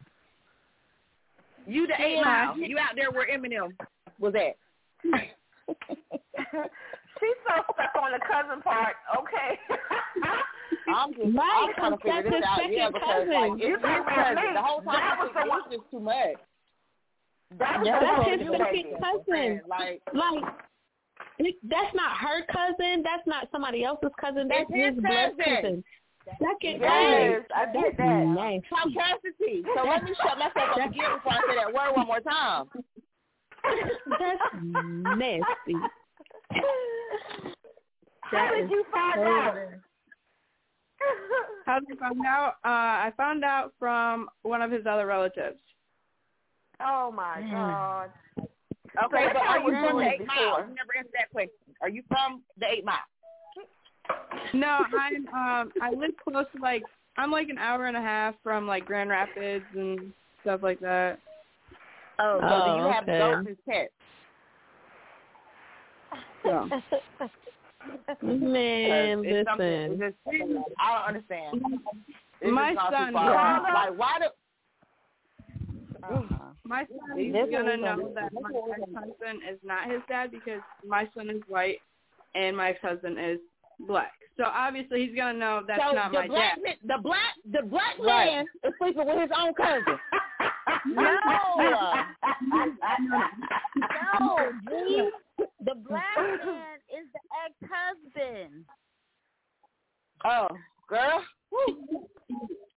You the eight mile. You out there where Eminem was at. She's so stuck on the cousin part, okay? I'm just Right, I'm trying to figure that's this his out. Yeah, second because cousin. like it's talking his cousin. me. The whole time That I was think the one- just too much. That was Yeah, That's one his you second cousin. Like Like, that's not her cousin. That's not somebody else's cousin. That's It's his blood cousin. cousin. Second Yes. I get That's that. nasty. caucasity. So let me shut myself up again before I say that word one more time. That's nasty. How did you find out? How did I find out? Uh, I found out from one of his other relatives. Oh my God. Okay, So but are you from the eight did mile? You never answered that question. Are you from the eight mile? No, I'm um I live close to like I'm like an hour and a half from like Grand Rapids and stuff like that. Oh, so Oh, do you have okay. goats as pets? So Man, It's listen. just- I don't understand. It's My just gone too son- far. Like why do? my son is is gonna know that my ex-husband is not his dad because my son is white and my ex-husband is black. So obviously he's gonna know that's so not the my black dad. man, the black the black Right. man is sleeping with his own cousin. No. no, G. The black man is the ex-husband. Oh, girl.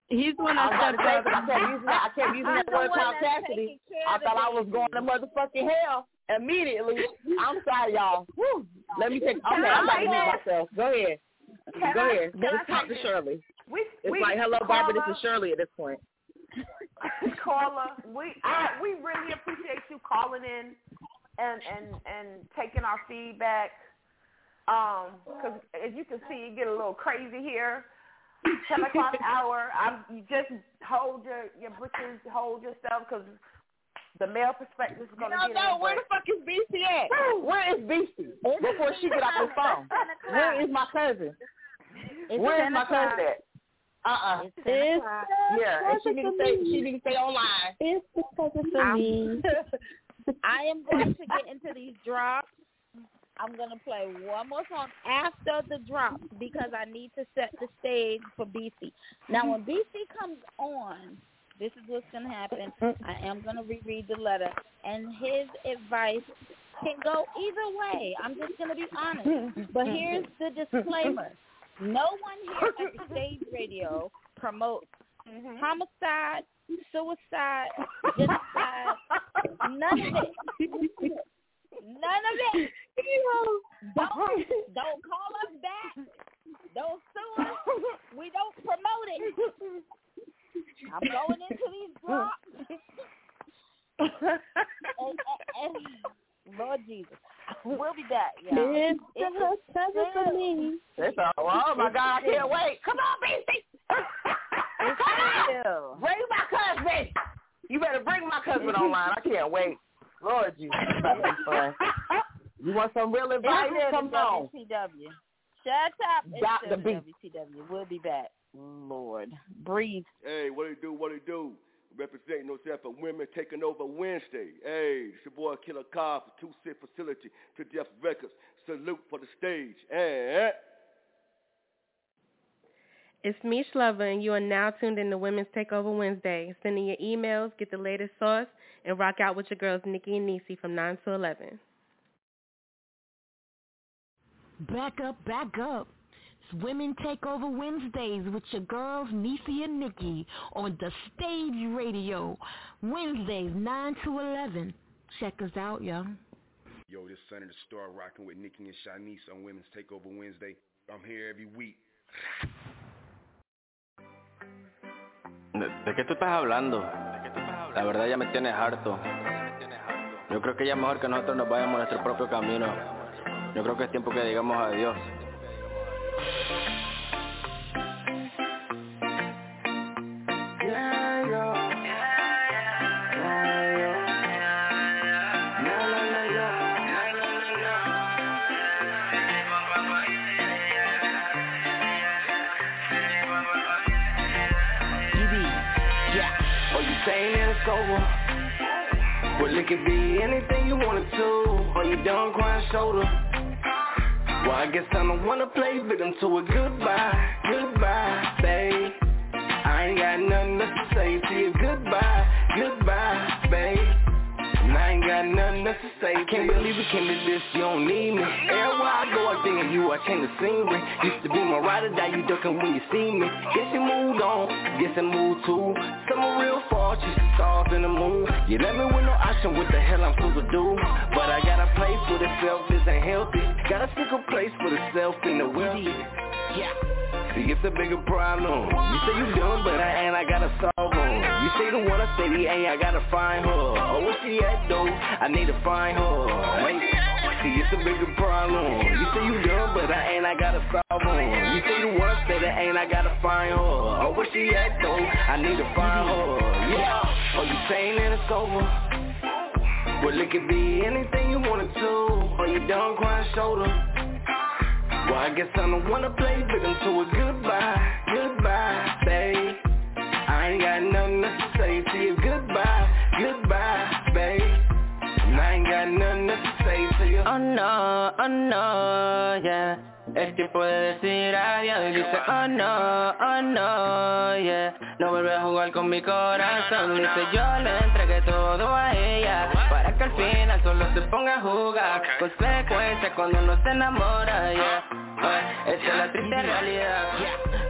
He's the one I that was said about to say, 'cause I kept using that. I kept using that word called Cassidy. I thought I was going to motherfucking hell immediately. I'm sorry, y'all. Woo. Let me take. Okay, I'm about to mute myself. Go ahead. Can Go I- ahead. Let's talk to? Shirley. We, It's we, like, hello, Barbara. This is Shirley at this point. Carla, we I, we really appreciate you calling in and and and taking our feedback. Um, because as you can see, it get a little crazy here. Ten o'clock hour. I'm you just hold your your britches, hold yourself, because the male perspective is gonna No, get no, in. where the fuck is BC at? Where is BC? Before she get off the phone. Where is my cousin? It's Where 10 is my cousin o'clock. at? Uh-uh. It's 10 It's. Yeah, and she need to stay, she need to stay online. It's because of for I'm- me. I am going to get into these drops. I'm going to play one more song after the drops because I need to set the stage for BC. Now, when BC comes on, this is what's going to happen. I am going to reread the letter, and his advice can go either way. I'm just going to be honest. But here's the disclaimer. No one here at the Stage Radio promotes homicide, suicide, genocide, none of it. None of it. Don't don't call us back. Don't sue us. We don't promote it. I'm going into these drops. and, and, and, Lord Jesus, we'll be back, y'all. It's It's because of for me. It's all, oh my God, I can't wait. Come on, BC. Come on. Bring my cousin. You better bring my cousin online. I can't wait. Lord Jesus, it's about to be fun. You want some real advice? It's Come on. WCW. Shut up. It's Dr. B. WCW. We'll be back. Lord, breathe. Hey, what it do, what it do? Representing yourself for women taking over Wednesday. Hey, it's your boy Killer Cobb for Two Sit Facility to Death Records. Salute for the stage. And It's me, Lover, and you are now tuned in to Women's Takeover Wednesday. Send in your emails, get the latest sauce, and rock out with your girls Nikki and Nisi from 9 to 11. Back up, back up. It's Women Takeover Wednesdays with your girls Nisi and Nikki on the Stage Radio. Wednesdays, 9 to 11. Check us out, y'all. Yo, this Senator Star rocking with Nikki and Shanice on Women's Takeover Wednesday. I'm here every week. ¿De, de qué tú estás hablando? La verdad ya me tienes harto. Yo creo que ya es mejor que nosotros nos vayamos a nuestro propio camino. Yo creo que es tiempo que digamos adiós. Well, it could be anything you wanted to. Or you done crying shoulder. Well, I guess I don't wanna play victim to a goodbye, goodbye, babe. I ain't got nothing else to say to you. Goodbye, goodbye, babe. And I ain't got nothing else to say. Can't believe it came to this, you don't need me. Everywhere I go, I think of you, I change the scenery. Used to be my ride or die, you ducking when you see me. Guess you moved on, guess I moved too. Some real fault, just the stars in the moon. You let me with no option, what the hell I'm supposed to do? But I gotta play for the self, this ain't healthy. Gotta pick a place for the self in the weedy. Yeah. See, it's a bigger problem. You say you done, but I ain't, I gotta solve them. You say the one I say the ain't, I gotta find her. Oh, where she at though? I need to find her. Hey, see, it's a bigger problem. You say you done, but I ain't, I gotta solve them. You say the one I say that ain't, I gotta find her. Oh, where she at though? I need to find her. Yeah. Oh, you saying that it's over? Well, it could be anything you wanted to. Or you done crying shoulder. Well, I guess the one to play victim to a goodbye, goodbye, babe. I ain't got nothing to say to you. Goodbye, goodbye, babe. And I ain't got nothing to say to you. Oh no, oh no, yeah. Es tiempo de decir adiós. Y dice oh no, oh no, yeah. No vuelve a jugar con mi corazón. Dice yo le entregué todo a ella Para que al final solo se ponga a jugar Consecuencia cuando uno se enamora, yeah. Esta es la triste realidad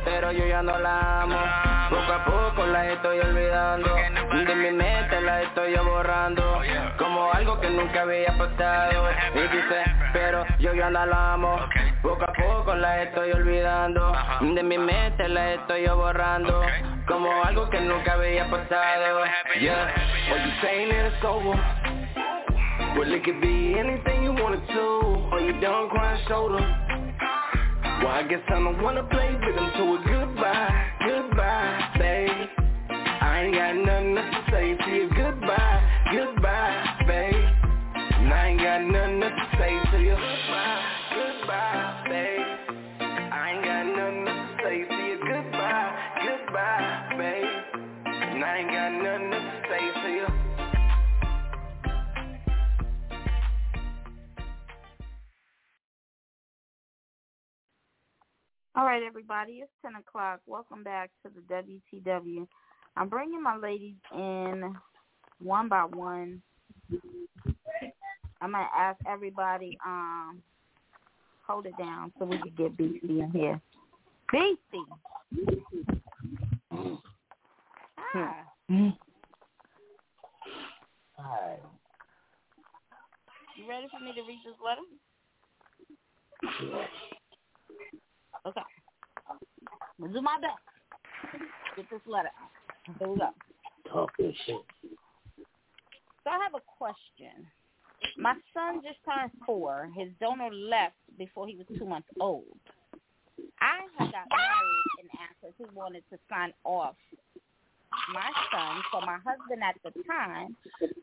Pero yo ya no la amo Poco a poco la estoy olvidando. De mi mente la estoy yo borrando. Como algo que nunca había pasado. Y dice, pero yo ya no la amo. Poco a poco la estoy olvidando. De mi mente la estoy yo borrando. Como algo que nunca había pasado. Yeah, are you saying that it's over? Well, it could be anything you it to Are you done crying shoulder? Well, I guess I don't wanna play victim to a goodbye, goodbye, babe. I ain't got nothing to say to you, All right, everybody, it's 10 o'clock. Welcome back to the WTW. I'm bringing my ladies in one by one. I'm going to ask everybody, um, hold it down so we can get Beastie in here. Beastie! Hi. Hi. You ready for me to read this letter? Okay. We'll do my best. Get this letter out. Here we go. Talk this shit. So I have a question. My son just turned four. His donor left before he was two months old. I had got married and asked if he wanted to sign off my son so my husband at the time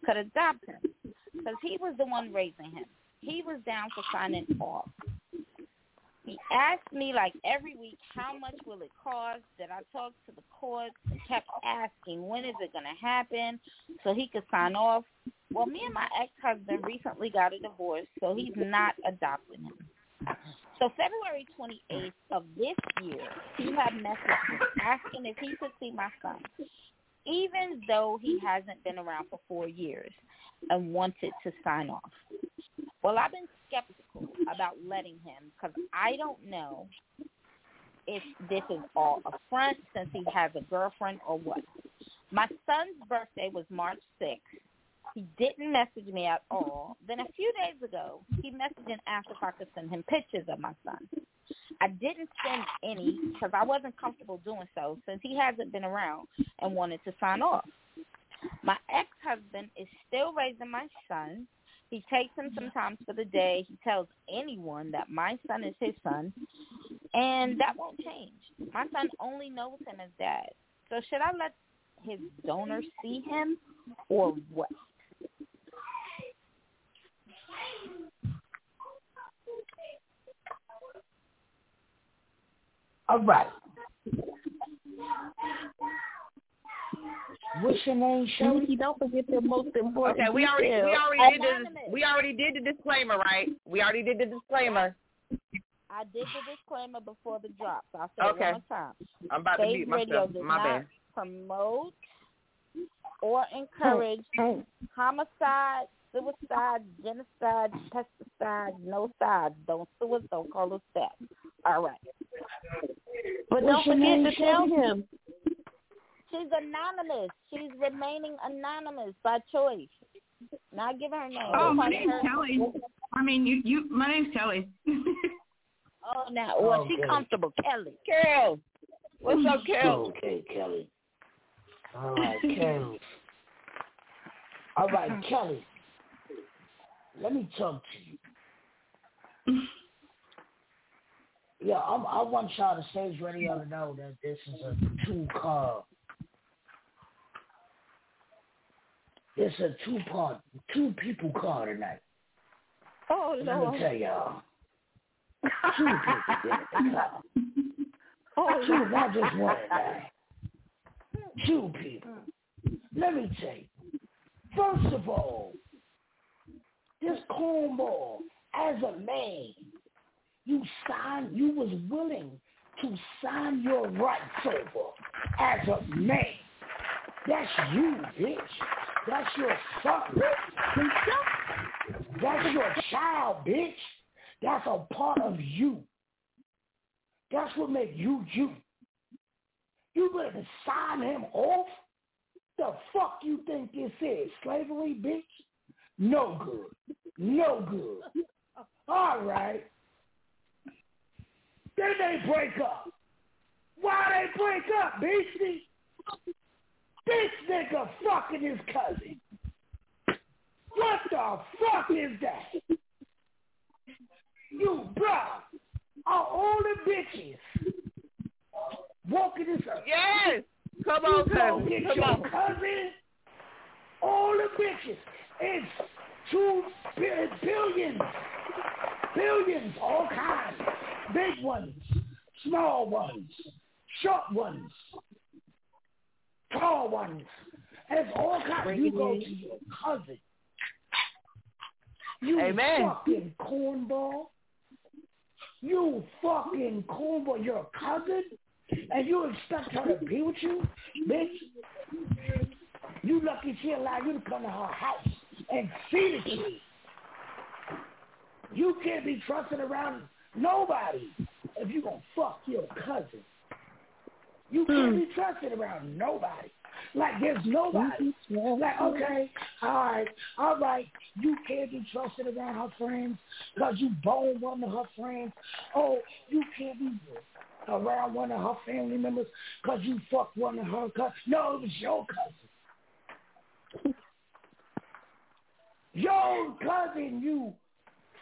could adopt him because he was the one raising him. He was down for signing off. He asked me like every week, how much will it cost? That I talked to the courts and kept asking, when is it going to happen so he could sign off. Well, me and my ex-husband recently got a divorce, so he's not adopting him. So February 28th of this year, he had messaged me asking if he could see my son, even though he hasn't been around for four years and wanted to sign off. Well, I've been skeptical about letting him because I don't know if this is all a front since he has a girlfriend or what. My son's birthday was March 6th. He didn't message me at all. Then a few days ago, he messaged and asked if I could send him pictures of my son. I didn't send any because I wasn't comfortable doing so since he hasn't been around and wanted to sign off. My ex-husband is still raising my son. He takes him sometimes for the day. He tells anyone that my son is his son, and that won't change. My son only knows him as dad. So should I let his donor see him or what? All right. What's your name, Shirley? Don't forget the most important. Okay, we already we already did the we already did the disclaimer, right? We already did the disclaimer. I did the disclaimer before the drop, so I'll say Okay. it one more time. I'm about to Stage mute Radio does My not bad. promote or oh, encourage oh. homicide, suicide, genocide, pesticide, no sides. Don't sue us, don't call us that. All right. But What's don't your forget to tell him. She's anonymous. She's remaining anonymous by choice. Not give her name. Oh, my name's heard- Kelly. I mean, you, you. My name's Kelly. Oh, now, well, oh, she Okay. comfortable. Kelly. Carol, what's up, Carol? Okay, Kelly. All right, Kelly. All right, Kelly. Let me talk to you. Yeah, I'm, I want y'all to stage radio to know that this is a two car. It's a two part, two people car tonight. Oh, Let Lord. me tell y'all. Two people the car. Oh, Two, not just one tonight. Two people. Let me tell you. First of all, this cornball, as a man, You signed, you was willing to sign your rights over as a man. That's you, bitch. That's your son. That's your child, bitch. That's a part of you. That's what make you you. You better sign him off? The fuck you think this is? Slavery, bitch? No good. No good. All right. Then they break up. Why they break up, beastie? This nigga fucking his cousin. What the fuck is that? You, bruh, are all the bitches walking this up. Yes. Come on, you cousin. get Come your on. cousin. All the bitches. It's two bi- billions. All kinds. Big ones, small ones, short ones, tall ones. It's all kinds. You go to your cousin. You Amen. fucking cornball. You fucking cornball. You're a cousin? And you expect her to be with you? Bitch. You lucky she allowed you to come to her house and see the kid. You can't be trusting around nobody if you gonna fuck your cousin. You can't hmm. be trusted around nobody. Like there's nobody. Like okay, all right, all right. You can't be trusted around her friends because you boned one of her friends. Oh, you can't be around one of her family members because you fucked one of her cousins. No, it was your cousin. Your cousin, you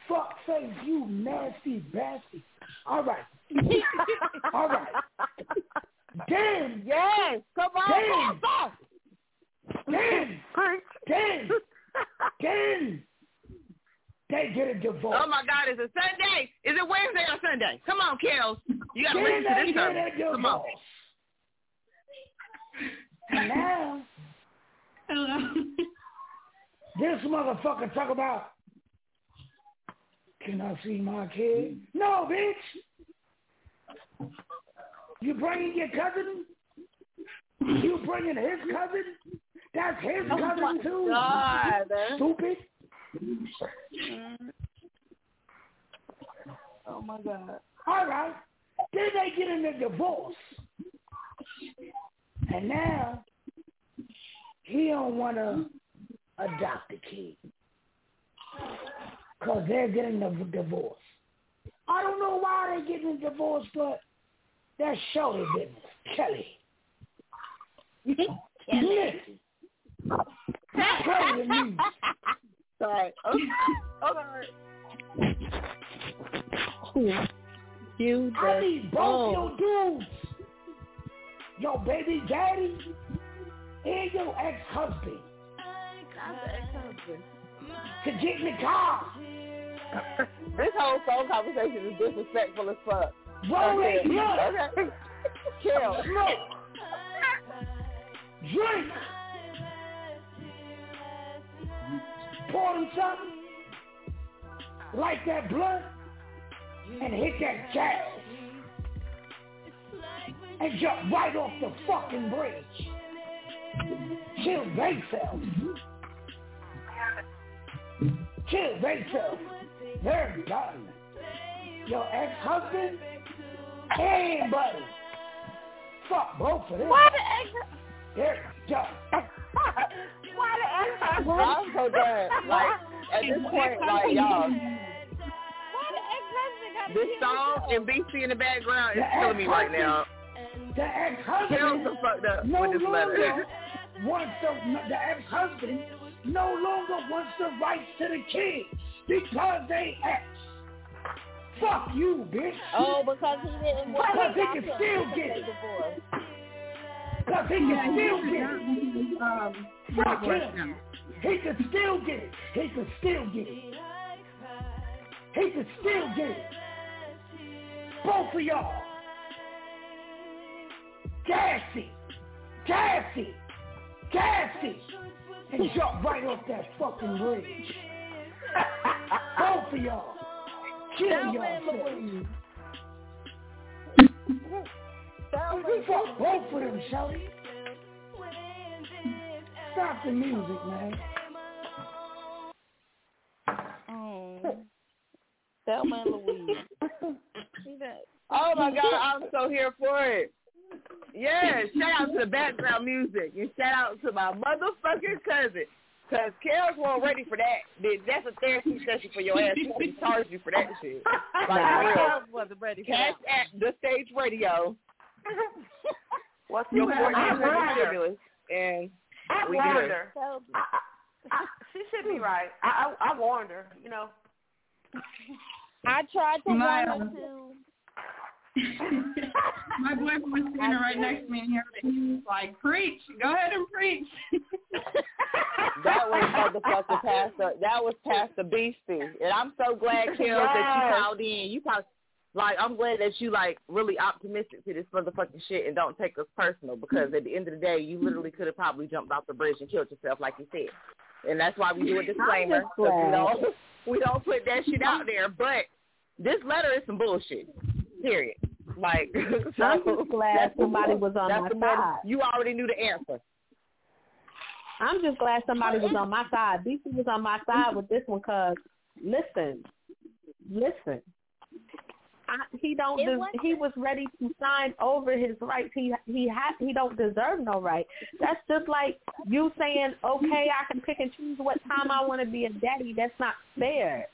fuck face, you nasty bastard. All right. All right. Then, yes, come on, then, boss. then, then, then, they get a divorce. Oh my God, is it Sunday? Is it Wednesday or Sunday? Come on, Kels. You gotta listen to this get service. a Come on. divorce. And now, this motherfucker talk about, can I see my kid? No, bitch. You bringing your cousin? You bringing his cousin? That's his Oh cousin too. God. Stupid. Mm. Oh my God. All right. Then they get in a divorce. And now he don't want to adopt a kid because they're getting a divorce. I don't know why they're getting a divorce, but that's Shorty business. Kelly. Listen. Play the music. Sorry. You I need both oh. your dudes. Your baby daddy and your ex-husband to get in the car. this whole phone conversation is disrespectful as fuck. Roll Okay. that blood. Okay. Chill. Smoke. Drink. Pour them something. Light that blunt. And hit that gas. And jump right off the fucking bridge. Chill themselves. Chill themselves. They're done. Your ex-husband and buddy. Fuck both of them. Why They're done. Why the ex-husband? I'm so done. Like, at this point, like, y'all, this song and BC in the background is killing me right now. The ex-husband Kels are fucked up no with this letter. longer wants the, the ex-husband no longer wants the rights to the kids because they ex. Fuck you, bitch. Oh, because he didn't want Because to he adopt can him still because get they it. divorced. Because he can still get it. Um, Fuck him. He can still get it. He can still get it. He can still get it. Both of y'all. Gassy. Gassy. Gassy. And jump right off that fucking bridge. Both of y'all. Kill Thelma y'all. and Louise. Thelma and Fuck both of them, Shelly. Stop the music, man. Oh. Thelma and Louise. Oh my God, I'm so here for it. Yeah, shout out to the background music and shout out to my motherfucking cousin. Cause Kels wasn't ready for that. That's a therapy session for your ass. She charged you for that shit. Like Nah, for real. Kels wasn't ready for Cash at the stage radio. What's Your the four matter? years of stimulus, and I we warned good. her. I, I, she should be right. I, I, I warned her. You know. I tried to warn her too. My boyfriend was standing right next to me and he was like, preach. Go ahead and preach. That was motherfucking Pastor. That was Pastor Beastie, and I'm so glad, Kel, that you Yes. called in. You probably like I'm glad that you like really optimistic to this motherfucking shit and don't take us personal because at the end of the day, you literally could have probably jumped off the bridge and killed yourself, like you said. And that's why we do a disclaimer. we don't we don't put that shit out there. But this letter is some bullshit. Period. Like so I'm just glad somebody was on my side. You already knew the answer. I'm just glad somebody was on my side. DC was on my side with this one because, listen, listen. I, he don't. Des- he was ready to sign over his rights. He he ha He don't deserve no right. That's just like you saying, okay, I can pick and choose what time I want to be a daddy. That's not fair.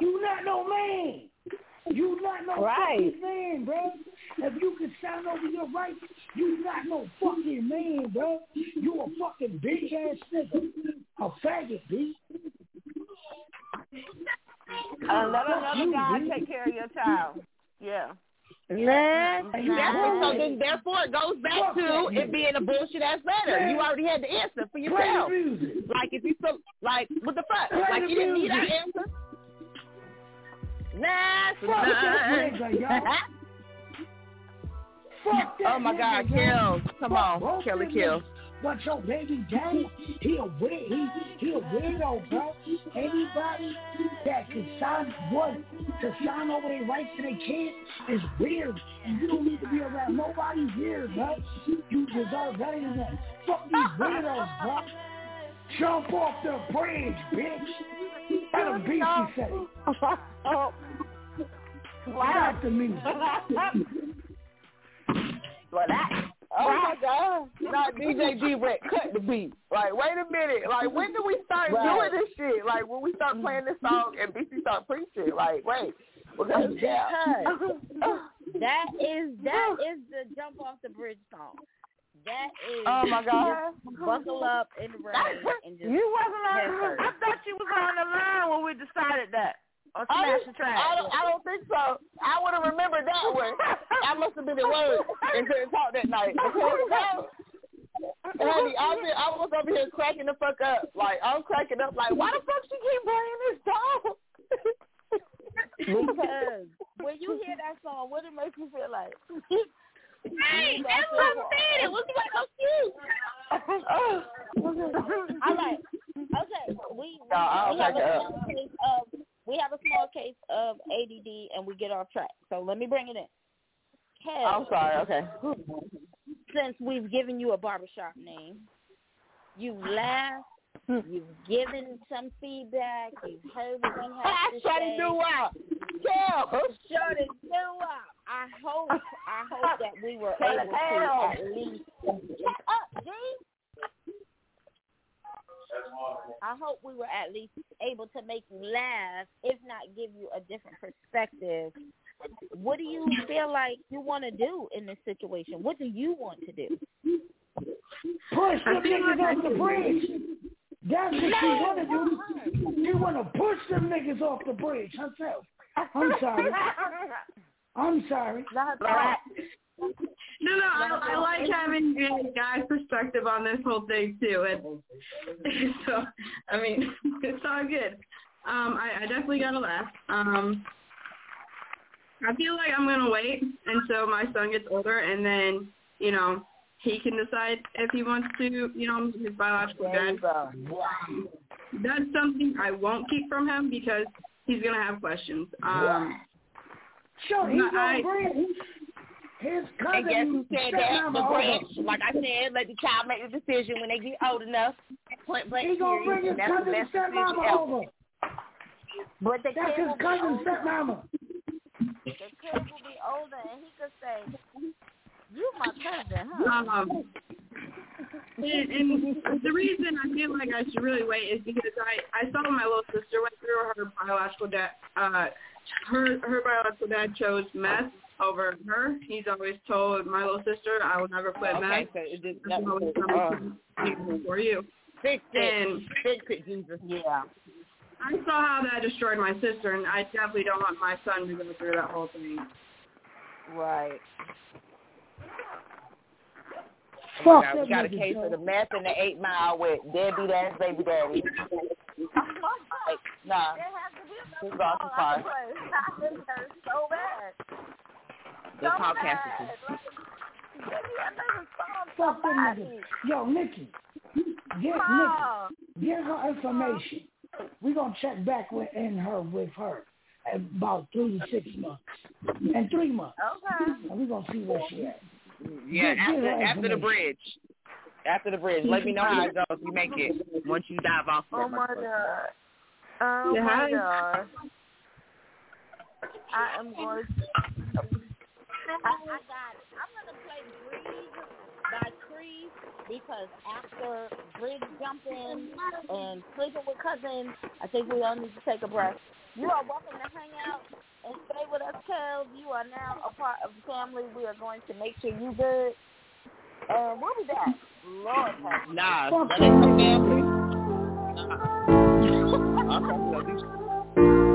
You not no man. You not no Right. fucking man, bro. If you can sign over your rights, you not no fucking man, bro. You a fucking bitch ass nigga. A faggot, bitch. Uh, let another you, guy bitch. take care of your child. Yeah. Let's Exactly. So then, therefore, it goes back Fuck to that it being a bullshit ass letter. You already had the answer for yourself. Like if you feel like what the fuck? Play Like the you didn't need that answer. Last Fuck that nigga, y'all. night. Fuck that Oh my God. Kill. Come on, Kelly Kill. But your baby daddy, he a weird, he he a weirdo, bro. Anybody that can sign what to sign over their rights to their kids is weird, and you don't need to be around nobody weird, bro. You deserve better than that. Fuck these weirdos, bro. Jump off the bridge, bitch. Adam Beastie said it. Stop the music. Well, that. Oh my God! Not DJ G Wet, cut the beat. Like, wait a minute. Like, when do we start Right. doing this shit? Like, when we start playing this song and BC start preaching? Like, wait, because yeah. that is that is the jump off the bridge song. That is Oh, my God. buckle up in the rain and just You wasn't on. I thought you was on the line when we decided that. Or I smash don't, the track. I don't, I don't think so. I would have remembered that one. I must have been at work and couldn't talk that night. Because, honey, I was, I was over here cracking the fuck up. Like, I'm cracking up like, why the fuck she keep playing this song? Because when you hear that song, what it makes you feel like? Hey, that's what I'm saying. It was like so cute. Oh. All right. Okay. We, we, No, we have a up. small case of we have a small case of ADD and we get off track. So let me bring it in. I'm sorry. Okay. since we've given you a barbershop name, you've laughed, Hmm. you've given some feedback, you've heard what we have to Shut say. it do wow. Kel. Shut it do up. I hope I hope that we were Shut able it to at least shut up, G. I hope we were at least able to make you laugh, if not give you a different perspective. What do you feel like you want to do in this situation? What do you want to do? Push them niggas off the bridge. That's what she want to do. She want to push them niggas off the bridge herself. I'm sorry. I'm sorry. No, no, I, I like having a guy's perspective on this whole thing too, and so I mean, it's all good. Um, I, I definitely gotta laugh. Um, I feel like I'm gonna wait until my son gets older, and then you know he can decide if he wants to, you know, his biological dad. That's something I won't keep from him because he's gonna have questions. Um, Sure, he's gonna bring his cousin. And guess who said that? stepmama The over. branch. Like I said, let the child make the decision when they get old enough. Point blank He gonna bring his that's the cousin best decision stepmama over. But the That's his cousin older. stepmama. The kid will be older, and he could say, "You my cousin, huh?" Um, and, and the reason I feel like I should really wait is because I I saw my little sister went through her biological dad. Uh, her her biological dad chose meth over her. He's always told my little sister, "I will never quit Okay, meth." so it just That's always something for you. Fix And it. Fix it, Jesus. Yeah. I saw how that destroyed my sister, and I definitely don't want my son to go through that whole thing. Right. My Fuck God, we got a case of the meth and the eight mile with deadbeat ass baby daddy. Like, nah, he's off the fire. so bad. They're So called bad. Cassidy. Like, give me another Fuck them niggas. Yo, Nikki, get Oh. Nikki, get her information. We're gonna check back with in her with her about three to six months. And three months. Okay. And we're gonna see where she at. Yeah, Get- get after after the bridge. After the bridge. Let me know how it goes. You make it once you dive off. Oh my god. Oh Yeah, my hi. god. I am going to I, I got it. I'm gonna play Breathe by Creed because after Bridge jumping and sleeping with cousins, I think we all need to take a breath. You are welcome to hang out and stay with us, Kev. You are now a part of the family. We are going to make sure you good. And we'll be back. Lord have. Nah, that ain't no family. Nah. I'm talking about these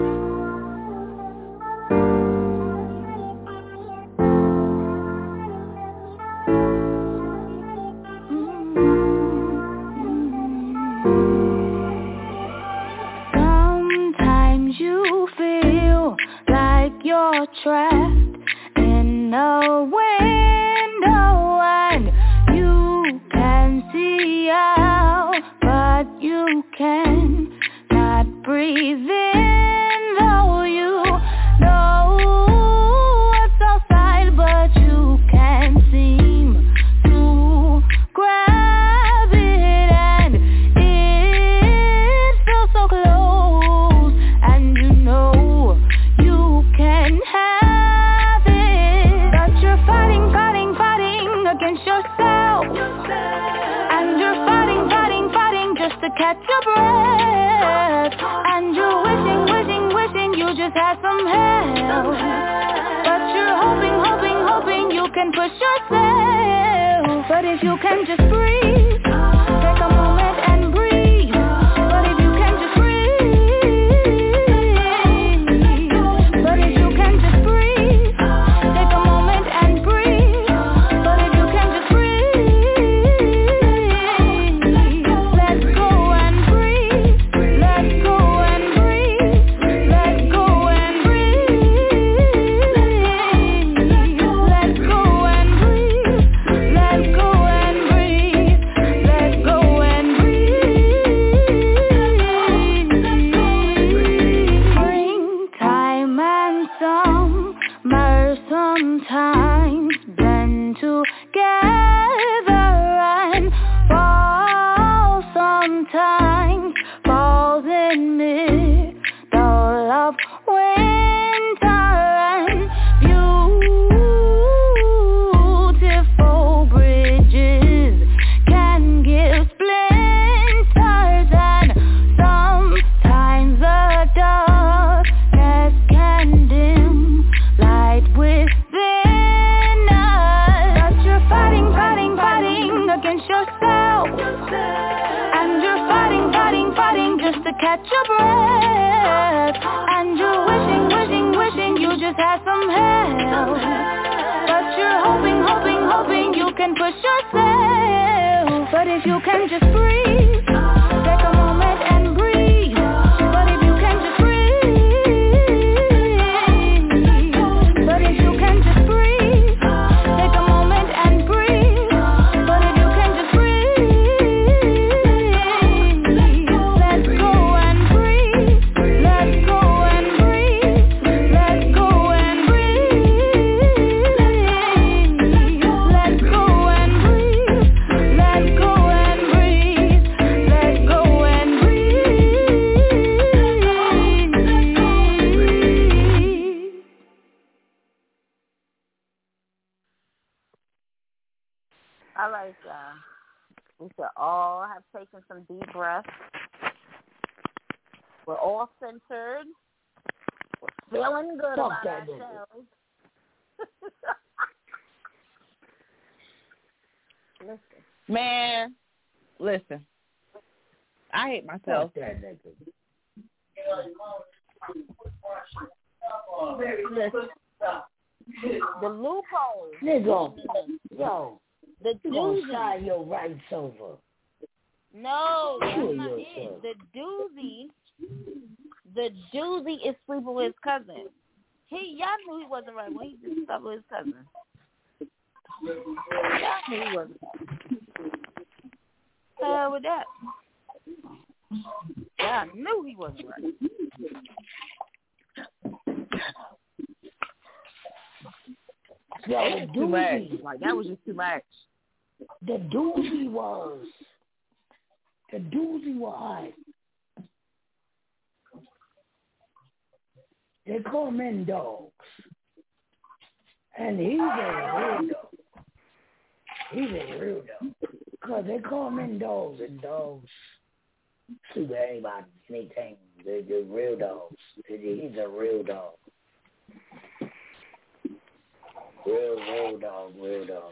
hate myself. That nigga. The loophole. Nigga, yo, The you gonna doozy. sign your rights over. No, that's not it. The doozy, the doozy is sleeping with his cousin. He, y'all knew he wasn't right when he just slept with his cousin. Y'all knew he wasn't right. Hell with that. Y'all knew he wasn't right. The was too much. Like that was just too much. the doozy was, the doozy was, they call men dogs. And he's a real dog. He's a real dog. Because they call men dogs, and dogs sleep anybody, anything. They're, they're real dogs. He's a real dog. Real, real dog, real dog.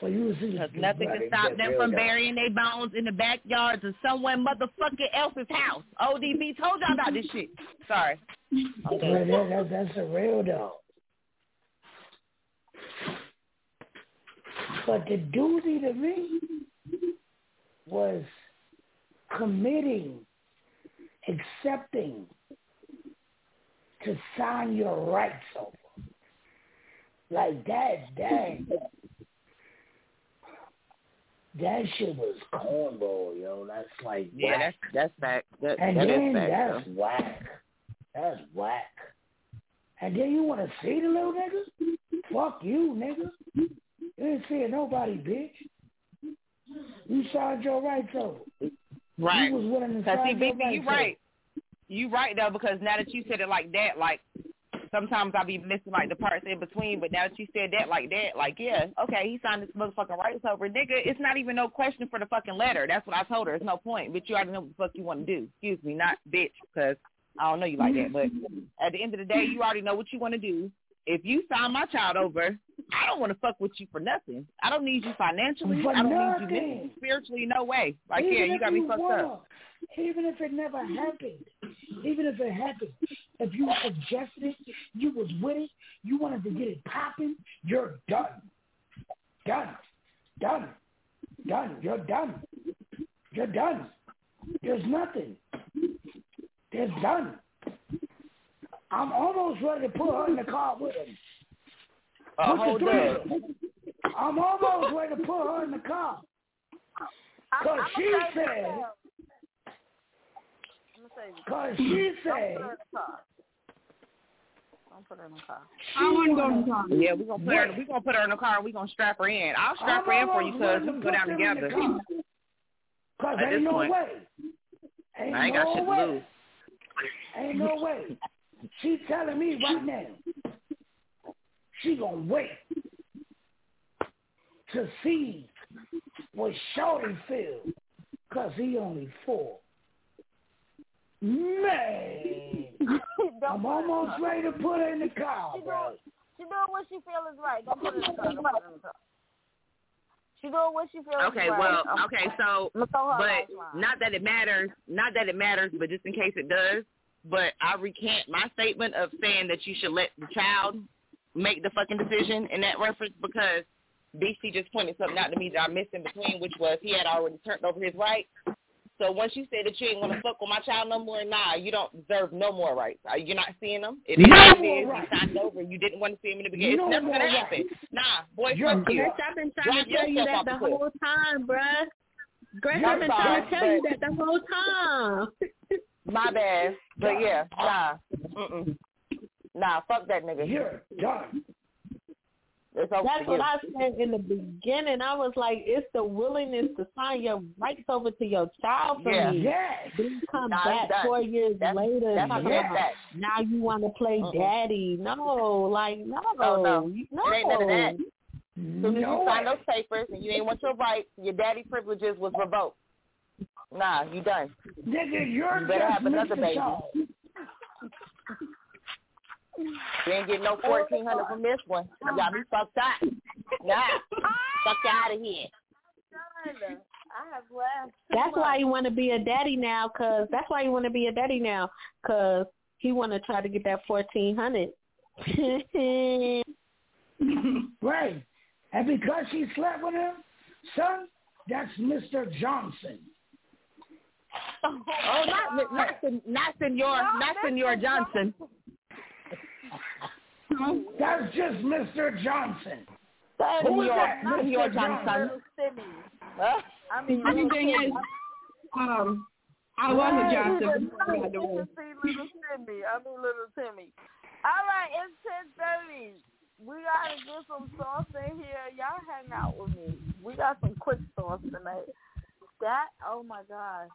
So you see, Because nothing can stop them from burying their bones in the backyards of someone motherfucking else's house. ODB told y'all about this shit. Sorry. I'm Well, that, that, that's a real dog. But the duty to me was committing, accepting to sign your rights over. Like that, that, that shit was cornball, yo. That's like Yeah, whack. that's that's fact. That, And that is then fact. that's though. whack. That's whack. And then you want to see the little nigga? Fuck you, nigga. You ain't seeing nobody, bitch. You signed your rights over. Right. You was willing to Because see, sign your BB, you right. You right though, because now that you said it like that, like sometimes I be missing like the parts in between, but now that you said that like that, like yeah, okay, he signed his motherfucking rights over, nigga. It's not even no question for the fucking letter. That's what I told her. It's no point, but you already know what the fuck you want to do. Excuse me, not bitch, because I don't know you like that. But at the end of the day, you already know what you want to do. If you sign my child over, I don't want to fuck with you for nothing. I don't need you financially. For I don't need you mentally, spiritually, no way. Like Even yeah, you got me fucked wanna, up. Even if it never happened, even if it happened, if you suggested it, you was with it, you wanted to get it popping, you're done. Done. Done. Done. You're done. You're done. There's nothing. There's done. I'm almost ready to put her in the car with him. Uh, With the hold up. I'm almost ready to put her in the car. Because she said, now. Say because she Don't said, put her in the car. Don't put her in the car. I wouldn't go in the car. Yeah, we're gonna put her. We gonna put her in the car. and We gonna strap her in. I'll strap her in for you, cuz we can go down together. Because At ain't this no point. way. Ain't I ain't no got shit to way. lose. Ain't no way. She telling me right now, she gonna wait to see what Shorty feel, cause he only four. Man, I'm almost ready to put her in the car, bro. She doing what she feel is right. Don't put her in the car. Don't put her in the car. She doing what she feels Okay, is right. Okay, well, okay, so, I'ma throw her a but not that it matters, not that it matters, but just in case it does, but I recant my statement of saying that you should let the child make the fucking decision in that reference because BC just pointed something out to me that I missed in between, which was he had already turned over his rights. So once you said that you ain't want to fuck with my child no more, nah, you don't deserve no more rights. You're you not seeing them? It is No more rights. You signed over. You didn't want to see him in the beginning. No it's never gonna rights. happen. Nah, boy, You're fuck you. I've been trying Drop to tell you that the whole time, bruh. I'm I've been trying to tell you that the whole time. My bad. But yeah, nah. Mm-mm. Nah, fuck that nigga. You're done. It's over That's what. I said in the beginning. I was like, it's the willingness to sign your rights over to your child for Yeah. me. Yes. Then come Nah, back it's four years That's- later. that's talking about, that. Now you want to play Mm-mm. daddy? No, like no, Oh, no. No. It ain't none of that. As soon as No you signed those papers and you ain't want your rights, your daddy privileges was revoked. Nah, you done. Nigga, you're You better have another baby. Saul. You ain't getting no fourteen hundred from this one. You got me fucked up. Nah, fuck you out of here. I have laughed. too That's why much. you want to be a daddy now, cause that's why you want to be a daddy now, cause he want to try to get that fourteen hundred. right. And because she slept with him, son, that's Mr. Johnson. Oh, not not sen- not Senor, not Senor Johnson. That's just Mr. Johnson. Senor, Who is that? Senor Mr. Johnson. Huh? I mean, Funny little thing is, um, I was a Johnson. Right. by the way. You see little Timmy. I mean little Timmy. All right, it's ten thirty. We gotta get some sauce in here. Y'all hang out with me. We got some quick sauce tonight. That oh my god.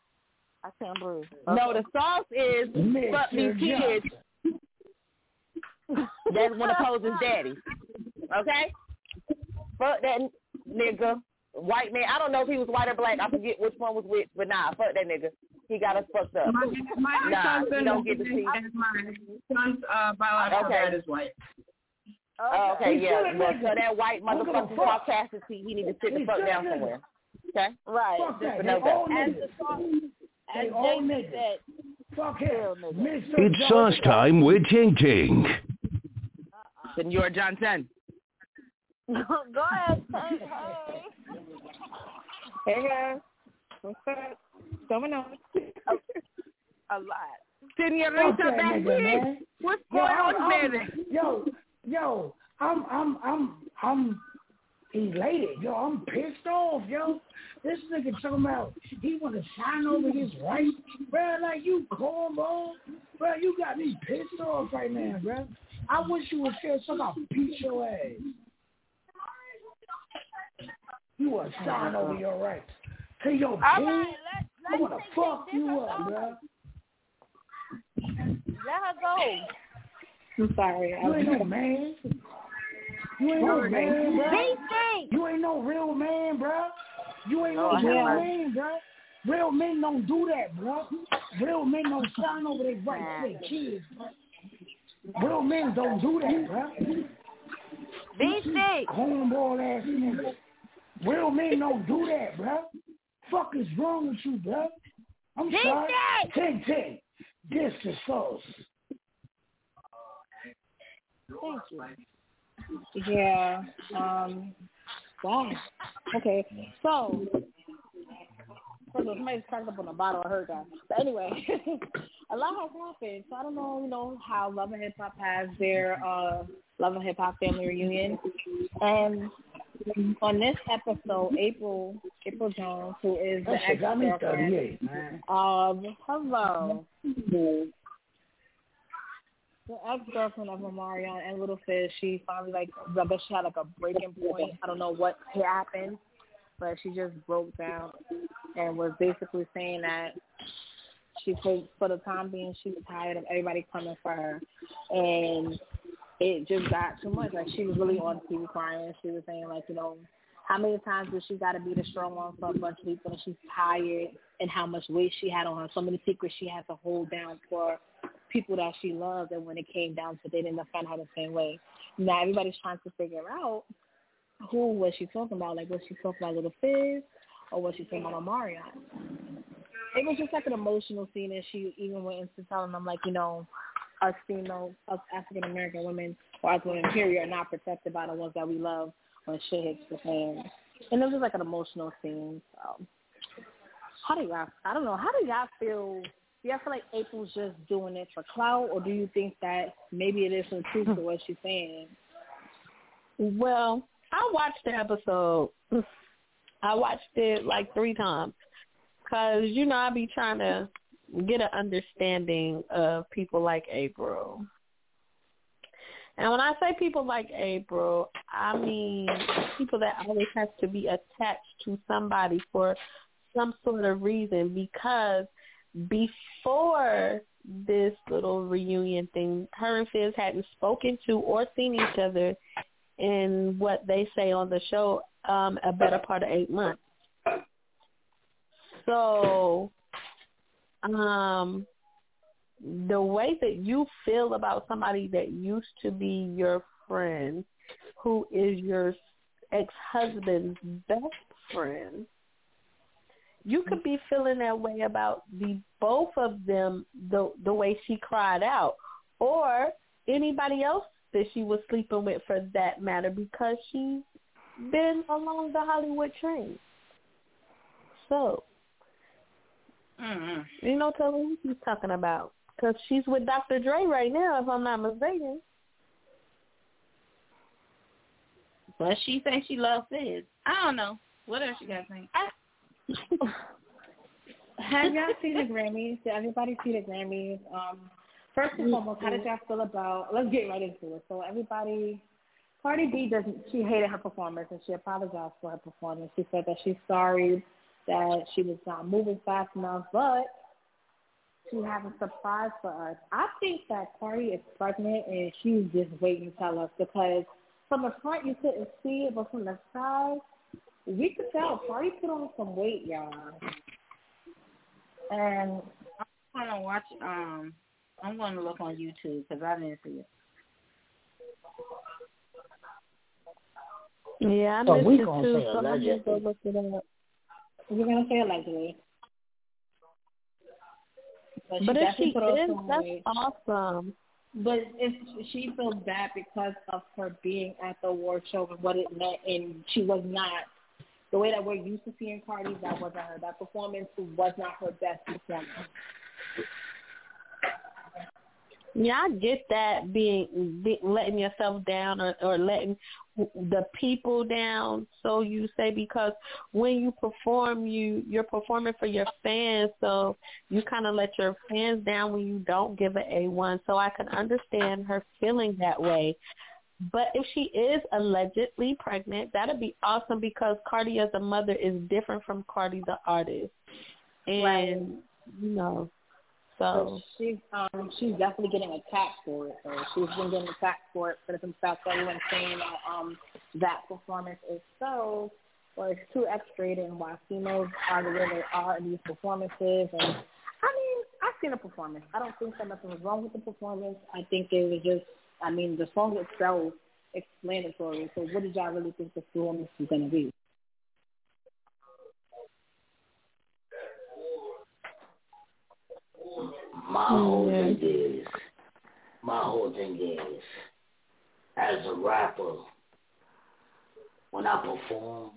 I can't breathe. No, the sauce is fuck these kids. That's one of Pose's daddy. Okay? Fuck that nigga. White man. I don't know if he was white or black. I forget which one was which, but nah, fuck that nigga. He got us fucked up. My, my nah, son's you don't get to see. and my son's uh, biological Okay. dad is white. Oh, okay, yeah. Well, so that white Who gives a motherfucking fuck? caucasity, he need to sit the fuck down somewhere. Okay? Right. Fuck that. Just They know all that. As the sauce They all Jake niggas. said, Fuck him. Still. Mr. It's sauce time with Ting Ting. Senor uh-uh. Johnson. Go ahead, say hey. Hey guys, what's up? Going on? A lot. Senorita Fuck that nigga, baby. What's Yo, going I'm- on, I'm- baby? Yo, yo, I'm, I'm, I'm, I'm elated. Yo, I'm pissed off, yo. This nigga talking about he want to sign over his rights, bro. Like you cornball, bro. You got me pissed off right now, bro. I wish you would say something. I'll beat your ass. You want to sign over your rights to your All kid? right, let I let want to fuck you up, her bro. Let her go. I'm sorry. I You ain't no man. You ain't no man, bro. You ain't no real man, bro. You ain't no real man, bro. Real men don't do that, bro. Real men don't sign over their rights to their kids, bro. Real men don't do that, bro. BC. Cornball ass niggas. Real men don't do that, bro. Fuck is wrong with you, bro? I'm BC. sorry. Ting Ting. This is sauce. Thank you. Yeah. Um. Wow. Okay. So, first of all, somebody's cracked up on the bottle. I heard that. But anyway, a lot has happened. So I don't know, you know, how Love and Hip Hop has their uh Love and Hip Hop family reunion, and on this episode, Apryl Apryl Jones, who is the That shit got ex-girlfriend 38, man. of hello. The ex-girlfriend of Omarion and Little Fizz, she finally like, I bet she had like a breaking point. I don't know what happened, but she just broke down and was basically saying that she for for the time being she was tired of everybody coming for her, and it just got too much. Like she was really on TV crying. She was saying like, you know, how many times does she got to be the strong one for a bunch of people, and she's tired, and how much weight she had on her, so many secrets she had to hold down for people that she loved, and when it came down to it, they didn't defend her the same way. Now everybody's trying to figure out who was she talking about. Like was she talking about Little Fizz, or was she talking about Omarion? It was just like an emotional scene, and she even went into telling them like, you know, us female, us African American women, or us women period, are not protected by the ones that we love when shit hits the fan. And it was just like an emotional scene. So, how do y'all? I don't know. How do y'all feel? Do y'all feel like Apryl's just doing it for clout, or do you think that maybe it is some truth to what she's saying? Well, I watched the episode. I watched it like three times because you know I be trying to get an understanding of people like Apryl. And when I say people like Apryl, I mean people that always have to be attached to somebody for some sort of reason because before this little reunion thing, her and Fizz hadn't spoken to or seen each other in what they say on the show, um, a better part of eight months. So, um, the way that you feel about somebody that used to be your friend, who is your ex-husband's best friend, you could be feeling that way about the both of them the the way she cried out or anybody else that she was sleeping with for that matter because she's been along the Hollywood train. So, Mm-hmm. you know, tell me who she's talking about because she's with Dr. Dre right now, if I'm not mistaken. But she thinks she loves Fizz. I don't know. What else you guys think? Have y'all seen the Grammys? Did everybody see the Grammys? Um, first and foremost, how did y'all feel about? Let's get right into it. So everybody, Cardi B doesn't. She hated her performance and she apologized for her performance. She said that she's sorry that she was not moving fast enough, but she has a surprise for us. I think that Cardi is pregnant and she's just waiting to tell us because from the front you couldn't see it, but from the side we could tell Cardi put on some weight, y'all. And I'm gonna watch. Um, I'm gonna look on YouTube because I didn't see it. Yeah, I Oh, missed we it gonna too, say so I'm gonna allegedly. go look it up. We're gonna say allegedly. But, But she if she is, that's weight. awesome. But if she feels bad because of her being at the award show and what it meant, and she was not the way that we're used to seeing Cardi. That wasn't her. That performance was not her best performance. Yeah, I get that being be, letting yourself down or, or letting the people down, so you say, because when you perform, you you're performing for your fans, so you kind of let your fans down when you don't give an A one. So I can understand her feeling that way. But if she is allegedly pregnant, that'd be awesome because Cardi as a mother is different from Cardi the artist, and Right. you know, So so. she's um she's definitely getting attacked for it. So she's been getting attacked for it for the fact that everyone's saying that um that performance is so or it's too X-rated and why females are the way they are in these performances and I mean, I've seen a performance. I don't think that nothing was wrong with the performance. I think it was just I mean, the song itself explanatory. So what did y'all really think the performance was gonna be? My mm, whole Yeah. thing is, my whole thing is, as a rapper, when I perform,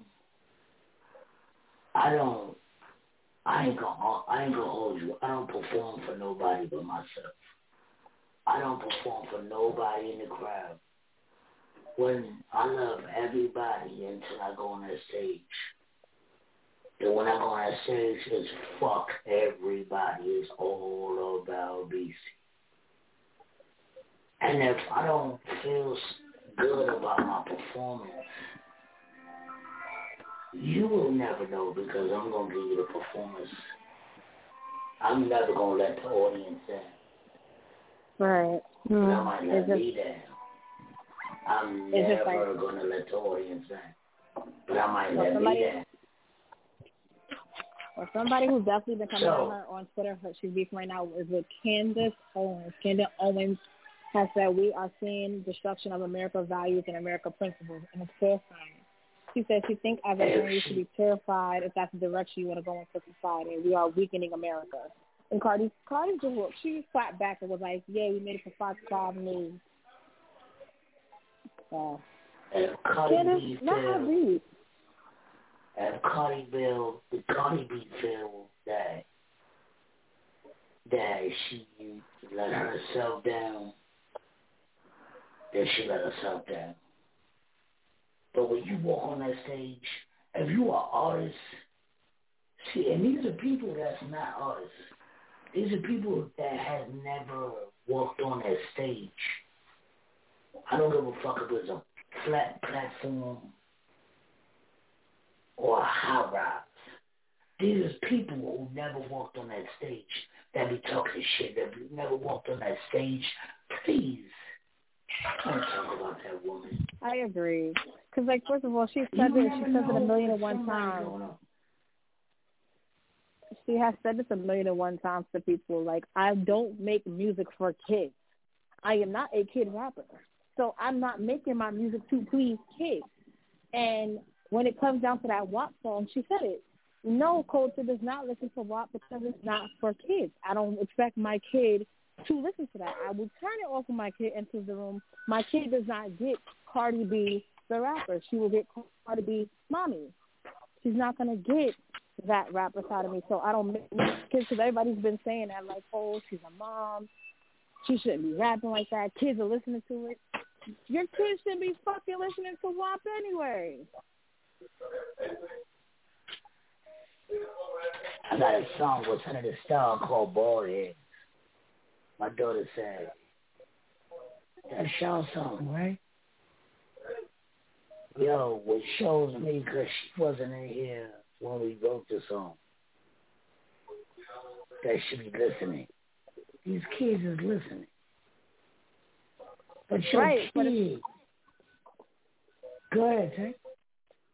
I don't, I ain't gonna, I ain't gonna hold you. I don't perform for nobody but myself. I don't perform for nobody in the crowd. When I love everybody until I go on that stage. And when I go on that stage, it's fuck everybody. It's all about BC. And if I don't feel good about my performance, you will never know because I'm going to give you the performance. I'm never going to let the audience in. Right. But I mm. might let just- me down. I'm just never like- going to let the audience in. But I might Well, let somebody- me down. Or somebody who's definitely been coming So- at her on Twitter, her, she's beefing right now, is with Candace Owens. Candace Owens has said, we are seeing destruction of America values and America principles, and it's terrifying. She said she thinks as a you should be terrified if that's the direction you want to go into society. We are weakening America. And Cardi, Cardi just look, she clapped back and was like, "Yeah, we made it for Fox Five News." So, If Cardi Candace, B feel, Cardi Bill, if Cardi B feel that that she let herself down, That she let herself down. But when you walk on that stage, if you are artists, see, and these are people that's not artists. These are people that have never walked on that stage. I don't give a fuck if it's a flat platform or a high rise. These are people who never walked on that stage that be talking shit, that be, never walked on that stage. Please Don't talk about that woman. I agree. Because, like, first of all, she said it. She said it a million and one times. She has said this a million and one times to people. Like, I don't make music for kids. I am not a kid rapper. So I'm not making my music to please kids. And when it comes down to that WAP song, she said it. No, culture does not listen to WAP because it's not for kids. I don't expect my kid to listen to that. I will turn it off when my kid enters the room. My kid does not get Cardi B, the rapper. She will get Cardi B, mommy. She's not going to get that rapper side of me. So I don't make kids because everybody's been saying that, like, oh, she's a mom. She shouldn't be rapping like that. Kids are listening to it. Your kids shouldn't be fucking listening to WAP anyway. I got a song with Senator Star called Bald Head. My daughter said, that Shaw song, right? Yo, what shows me, because she wasn't in here when we wrote the song, that she be listening. These kids is listening. But your Right, but go ahead, Tay.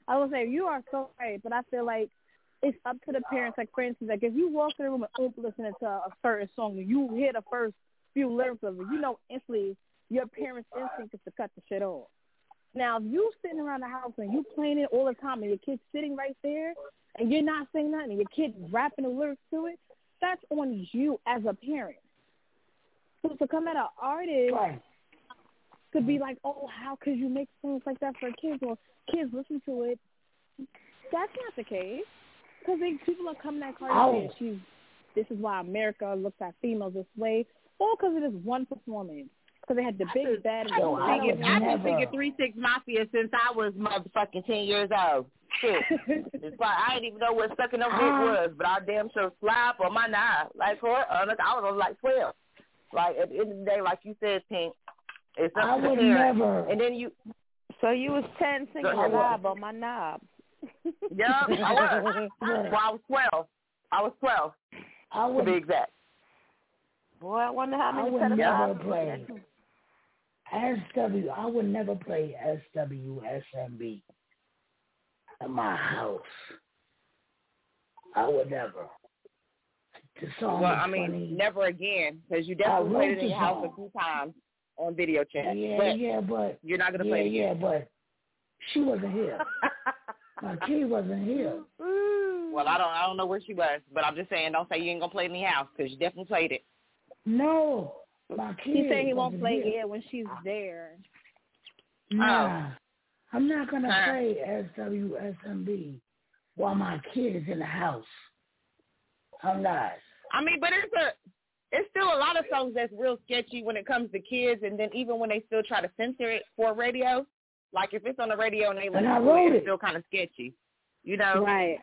I will say you are so right, but I feel like it's up to the parents. Like for instance, like if you walk in the room and Oomp listening to a certain song and you hear the first few lyrics of it, you know instantly your parents' instinct is to cut the shit off. Now, if you sitting around the house and you playing it all the time and your kid's sitting right there and you're not saying nothing and your kid rapping the lyrics to it, that's on you as a parent. So to come at an artist to be like, oh, how could you make songs like that for kids? Or kids listen to it. That's not the case. Because people are coming at Cardi B oh. and she's, this is why America looks at females this way. All because of this one performance. Because they had the big bad. I and just the figured, I just figured three six mafia since I was motherfucking ten years old. Shit, it's like I didn't even know what sucking up dick ah. was, but I damn sure slap on my knob. Like for I was like twelve. Like at the end of the day, like you said, Pink, it's up I to would parent. never- And then you, So you was ten singing ahead. knob on my knob. yeah, I was. well, I was twelve. I was twelve. I to would, be exact. Boy, I wonder how I many would never pedophiles. Play SW. I would never play SWSMB at my house. I would never. The song well, I mean, funny. never again, because you definitely played it in the your house song. a few times on video chat. Yeah, but yeah, but you're not gonna yeah, play it yeah, again. but she wasn't here. My kid wasn't here. Mm-hmm. Well, I don't, I don't know where she was, but I'm just saying, don't say you ain't gonna play it in your house, because you definitely played it. No, my kid. He said he won't play here. it when she's there. Nah, oh. I'm not gonna Huh. play SWSMB while my kid is in the house. I'm not. I mean, but it's a, it's still a lot of songs that's real sketchy when it comes to kids, and then even when they still try to censor it for radio, like if it's on the radio and they listen I to wrote it, it. it's still kind of sketchy, you know? Right.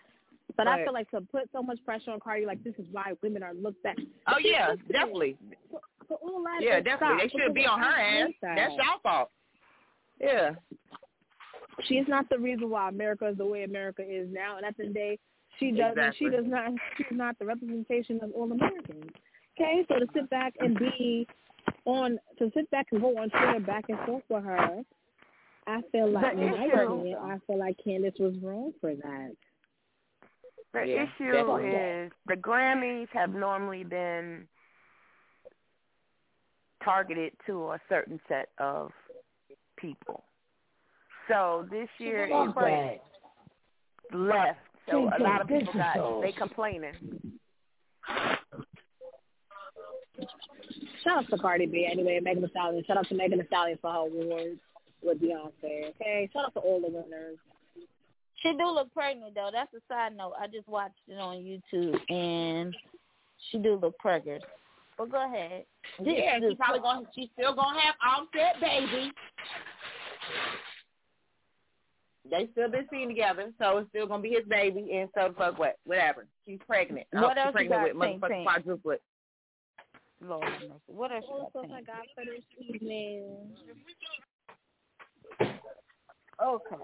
But, I feel like to put so much pressure on Cardi, like this is why women are looked at. Oh yeah, definitely. So all that Yeah, definitely. They should be on her I ass. hate. That's y'all fault. Yeah. She's not the reason why America is the way America is now. And at the end of the day, she doesn't. Exactly. She does not. She's not the representation of all Americans. Okay, so to sit back and be on, to sit back and go on Twitter back and forth with her, I feel like, The in my issue- opinion, I feel like Candace was wrong for that. The Yeah, issue definitely. is the Grammys have normally been targeted to a certain set of people. So this year Fuck it's left. So a lot of this people got they complaining. Shout out to Cardi B anyway, Megan Thee Stallion. Shout out to Megan Thee Stallion for her awards with Beyonce. Okay, shout out to all the winners. She do look pregnant though. That's a side note. I just watched it on YouTube and she do look pregnant. But go ahead. Yeah, she's probably going. She's still gonna have Offset baby. They still been seen together, so it's still gonna be his baby. And so fuck what, whatever. She's pregnant. What oh, else she's you pregnant got, with Pink motherfucking quadruplet. Lord. What else you got? I got for this evening. Okay.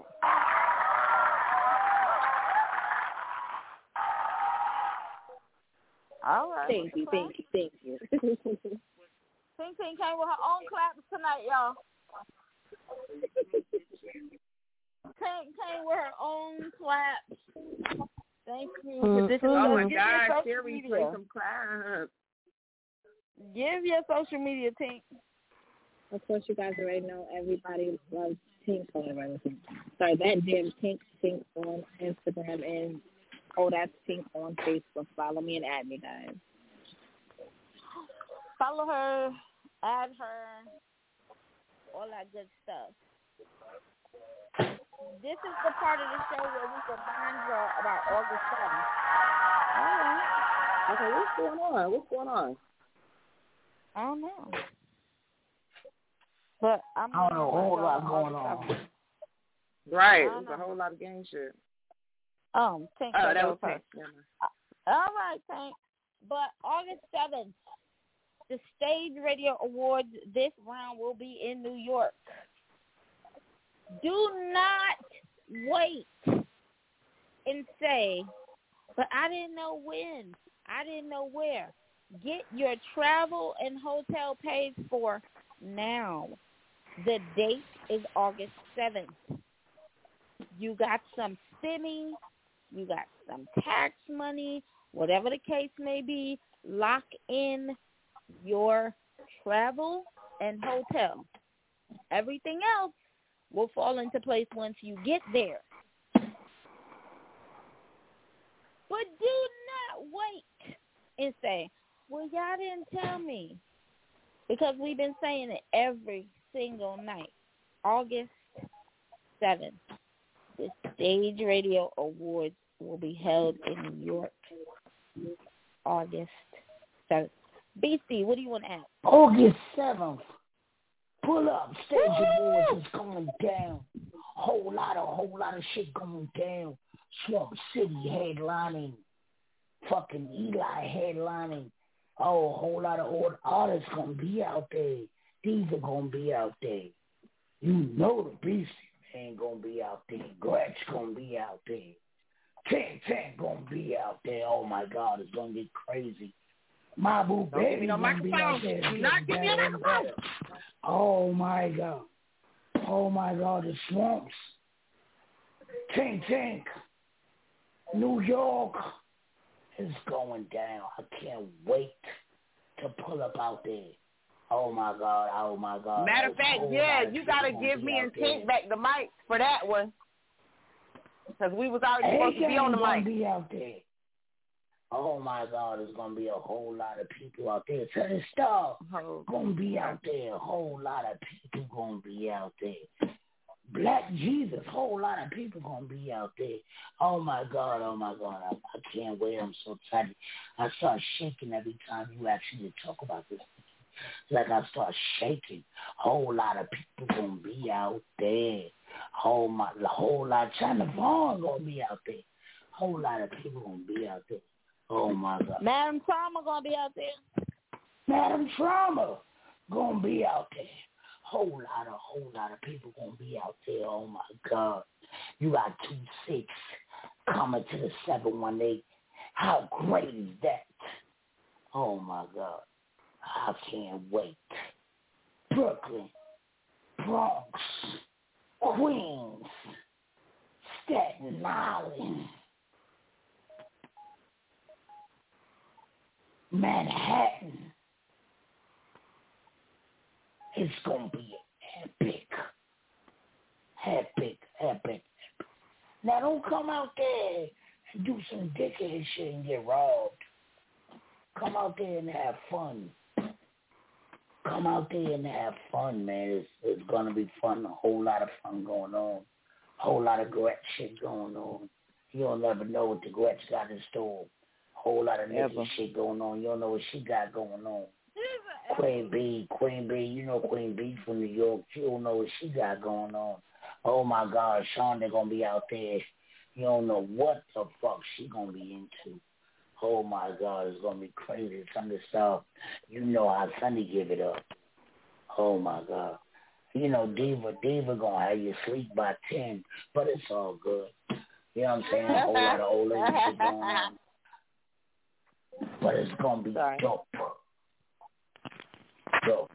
All right. Thank you, thank you, thank you. Pink Pink came with her own claps tonight, y'all. Tank came with her own slaps. Thank you. Mhm. Oh my give God, social Sherry, media. play some claps. Give your social media, Tank. Of course, you guys already know everybody loves Tink. Oh, whatever. Sorry, that damn Tink Tink on Instagram and oh, that's Pink on Facebook. Follow me and add me, guys. Follow her, add her, all that good stuff. This is the part of the show where we remind you about August 7th. All right. Okay, what's going on? What's going on? I don't know. But I'm I don't know, a whole lot going on. Right. I There's a whole lot of gang shit. Um, Tank. Oh, that was. Tank. All right, Tank. But August 7th, the Stage Radio Awards this round will be in New York. Do not wait and say, but I didn't know when. I didn't know where. Get your travel and hotel paid for now. The date is August 7th. You got some stimmy, you got some tax money, whatever the case may be, lock in your travel and hotel. Everything else will fall into place once you get there. But do not wait and say, well, y'all didn't tell me. Because we've been saying it every single night. August 7th, the Stage Radio Awards will be held in New York. August 7th. BC, what do you want to add? August 7th. Pull up. Stage Awards is going down. Whole lot of, whole lot of shit going down. Swamp City headlining. Fucking Eli headlining. Oh, a whole lot of old artists gonna be out there. These are gonna be out there. You know the Beastie Man gonna be out there. Gretch gonna be out there. Tank Tank gonna be out there. Oh my God, it's gonna get crazy. Give me Baby no gonna be out there. Do not give me a getting better and microphone. Oh my God. Oh my God, the swamps. Tank Tank. New York is going down. I can't wait to pull up out there. Oh my God, oh my God. Matter of oh, There's fact, whole yeah, lot you gotta give me and there. Tink back the mic for that one. Because we was already supposed to be on the mic. be out there. Oh my God, there's gonna be a whole lot of people out there. To the star gonna be out there. A whole lot of people gonna be out there. Black Jesus, whole lot of people gonna be out there. Oh my God, oh my God, I, I can't wait. I'm so excited. I start shaking every time you actually talk about this. Like I start shaking. Whole lot of people gonna be out there. Whole my, whole lot. China Vaughn gonna be out there. Whole lot of people gonna be out there. Oh my God. Madam Trauma gonna be out there. Madam Trauma gonna be out there. Whole lot of whole lot of people gonna be out there. Oh my God. You got two six coming to the seven one eight. How great is that? Oh my God. I can't wait. Brooklyn, Bronx, Queens, Staten Island, Manhattan. It's gonna be epic. Epic, epic. epic. Now don't come out there and do some dickhead shit and get robbed. Come out there and have fun. Come out there and have fun, man. It's, it's gonna be fun. A whole lot of fun going on. A whole lot of Gretch shit going on. You'll never know what the Gretch got in store. Whole lot of Ever. shit going on. You don't know what she got going on. Queen B, Queen B, you know Queen B from New York. You don't know what she got going on. Oh my God, Shonda gonna be out there. You don't know what the fuck she gonna be into. Oh my God, it's gonna be crazy. Some of the stuff, you know how Sunday give it up. Oh my God. You know, Diva, Diva gonna have you sleep by ten, but it's all good. You know what I'm saying? A whole lot of old lady shit going on. But it's gonna be dope. Dope.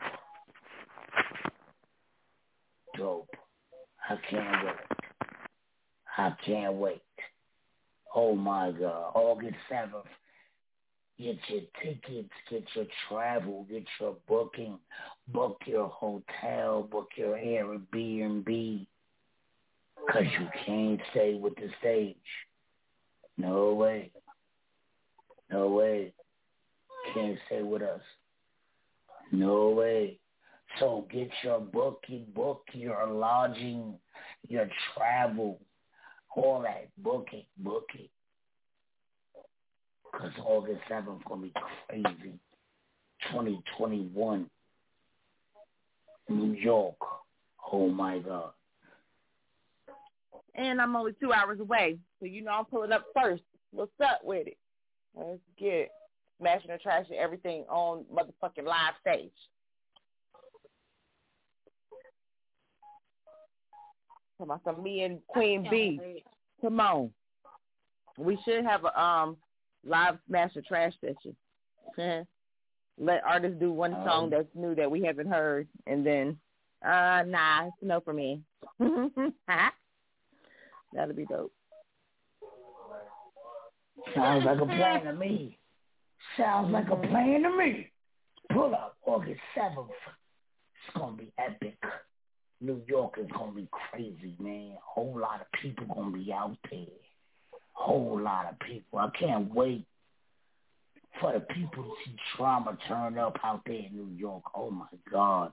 dope. I can't wait. I can't wait. Oh my God. August 7th. Get your tickets, get your travel, get your booking, book your hotel, book your Airbnb. Because you can't stay with the stage. No way. No way. Can't stay with us. No way. So get your booking, book your lodging, your travel, all that. Book it, book it. Because August 7th going to be crazy. 2021. New York. Oh, my God. And I'm only two hours away. So you know I'm pulling up first. What's up with it? Let's get it. Smashing and everything on motherfucking live stage. Come on, some me and Queen B. Come on. We should have a um live smash or trash session. Let artists do one song that's new that we haven't heard, and then uh nah, it's no for me. That'll be dope. Sounds like a plan to me. Sounds like a plan to me. Pull up August 7th. It's going to be epic. New York is going to be crazy, man. Whole lot of people going to be out there. Whole lot of people. I can't wait for the people to see Trauma turn up out there in New York. Oh, my God.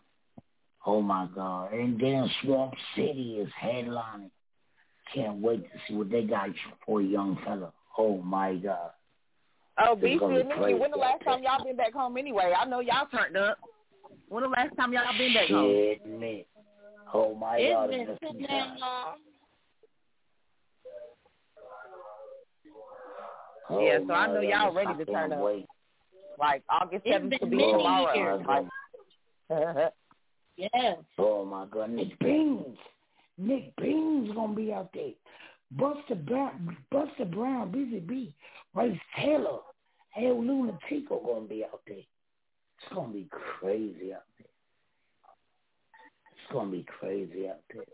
Oh, my God. And then Swamp City is headlining. Can't wait to see what they got for a young fella. Oh, my God. Oh, BC and Nikki, when the last time y'all been back home anyway? I know y'all turned up. When the last time y'all been back home? Shit, me. Oh my It's God, been it's so a few damn long. Oh, yeah, so I know God, y'all ready I to can't turn up. wait. Like August seventh been could be many tomorrow. years. Like, Yes. Oh my God, Nick Beans. Nick Beans gonna be out there. Buster Brown, Buster Brown, Busy B, Race Taylor, El Lunatico gonna be out there. It's gonna be crazy out there. It's gonna be crazy out there.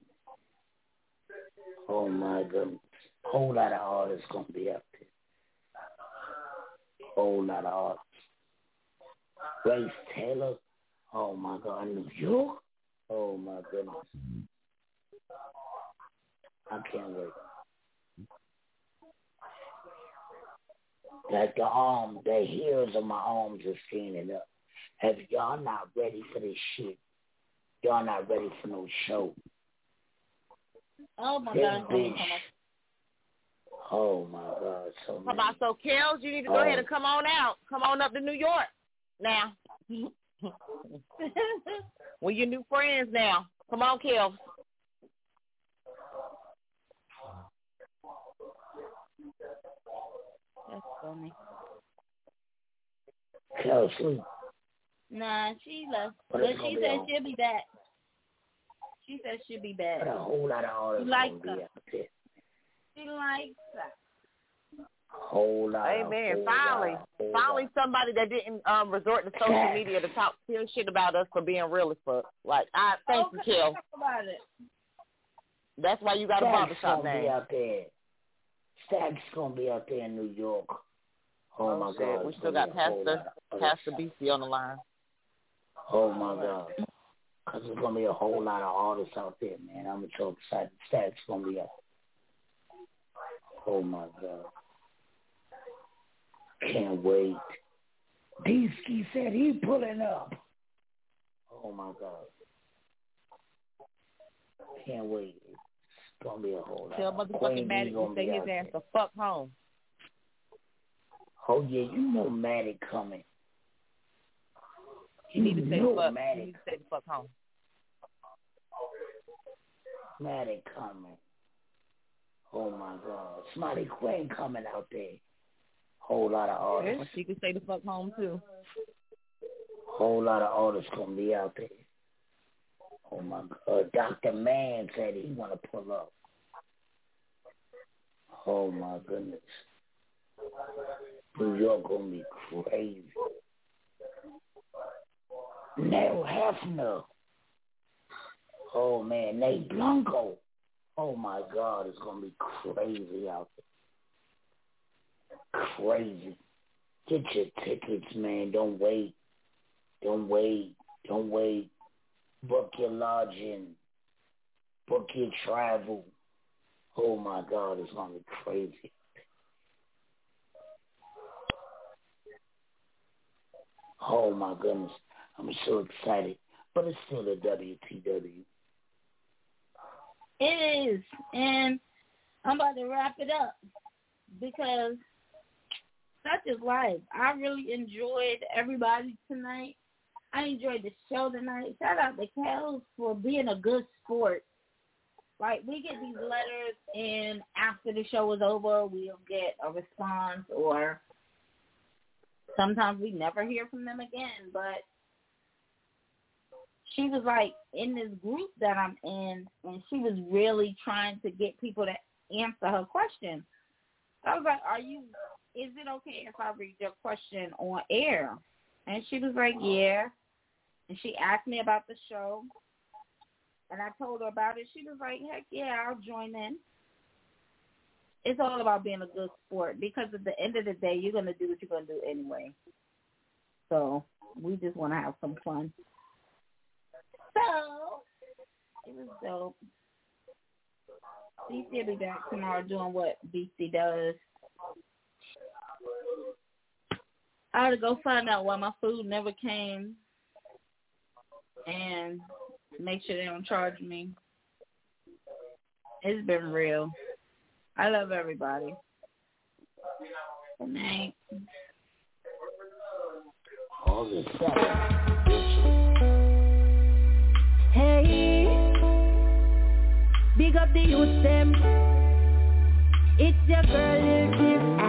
Oh my goodness. Whole lot of artists gonna be out there. Whole lot of artists. Race Taylor. Oh my God, New York. Oh my goodness. I can't wait. Like the arm, the hairs of my arms are standing up. If y'all not ready for this shit, y'all not ready for no show. Oh my This God, bitch. Oh my God, so How many. about so, Kels? You need to go Oh. ahead and oh. come on out. Come on up to New York now. We're your new friends now. Come on, Kels. That's funny. Kelsey. Nah, she left. But But she said she'll be back. She said she'll be back. But a whole lot of She artists likes gonna be her. out there. She likes her. Whole lot. Amen. whole Finally, lot, whole finally, somebody that didn't um resort to social media to talk real shit about us for being real as fuck. Like, I thank you, Okay, Kel. talk. That's why you got a Stacks barbershop gonna be name. out there. Stacks gonna be out there in New York. Oh, Oh, my shit. God, We it's still gonna got be a whole Pastor Pastor BC on the line. Oh my God. Cause there's gonna be a whole lot of artists out there, man. I'm so excited. The stacks gonna be out. Oh my God. Can't wait. D-Ski said he pulling up. Oh my God. Can't wait. It's gonna be a whole lot. Tell motherfucking B Maddie to stay his ass the fuck home. Oh yeah, you know Maddie coming. You need to stay the fuck. You need to stay the fuck home. Maddie coming. Oh my God. Smiley Quinn coming out there. Whole lot of Well, artists. she can stay the fuck home too. Whole lot of artists gonna be out there. Oh my God. Dr. Man said he wanna pull up. Oh my goodness. New York gonna be crazy. Nell Hefner. Oh man, Nate Blanco. Oh my God, it's gonna be crazy out there. Crazy. Get your tickets, man. Don't wait. Don't wait. Don't wait. Book your lodging. Book your travel. Oh my God, it's gonna be crazy. Oh my goodness. I'm so excited. But it's still a WTW. It is. And I'm about to wrap it up because such is life. I really enjoyed everybody tonight. I enjoyed the show tonight. Shout out to Kels for being a good sport. Like we get these letters and after the show is over we'll get a response or sometimes we never hear from them again. But she was like in this group that I'm in, and she was really trying to get people to answer her question. I was like, "Are you? Is it okay if I read your question on air?" And she was like, "Yeah." And she asked me about the show, and I told her about it. She was like, "Heck yeah, I'll join in." It's all about being a good sport because at the end of the day, you're gonna do what you're gonna do anyway. So we just want to have some fun. So it was dope. BC will be back tomorrow doing what BC does. I had to go find out why my food never came and make sure they don't charge me. It's been real. I love everybody. Good night. August 7th. Hey, big up the youth them. It's your girl Lil Kim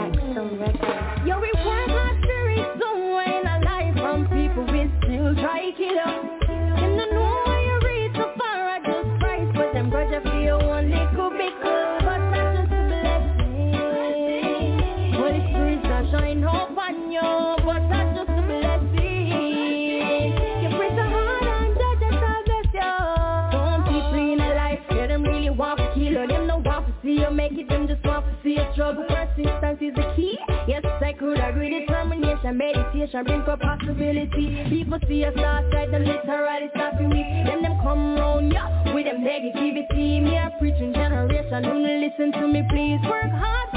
you struggle. Persistence is the key. Yes, I could agree. Determination, meditation, bring up possibility. People see us outside, them literally stopping me. Then them come round, yeah, with them negativity. Me a preaching generation, who listen to me, please. Work hard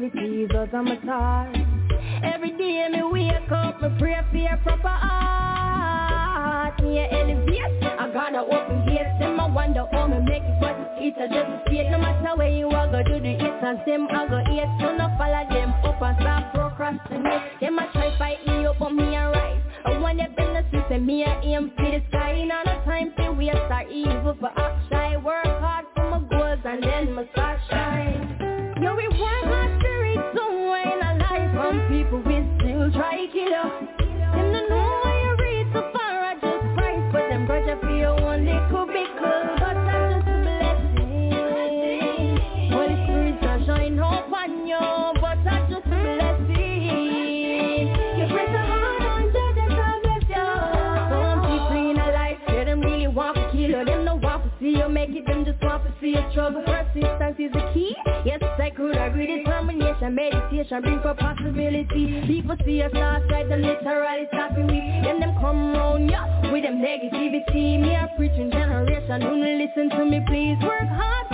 negativities out of my thoughts. Every day me wake up, me pray for your proper heart. Me a elevate, I gotta open gates. Them I wonder how me make it, but it's a just a state. No matter where you are, go do the and them I go hate. So no follow them up and start procrastinate. Them I try fight me up, but me a rise. They been the system, me a aim for the sky. Not no time to waste or evil for action. I work see you struggle Persistence is the key. Yes, I could agree Determination, meditation, bring for possibility. People see us outside, them literally stopping me. Then them come round, yeah, with them negativity. Me a preaching generation, no listen to me please. Work hard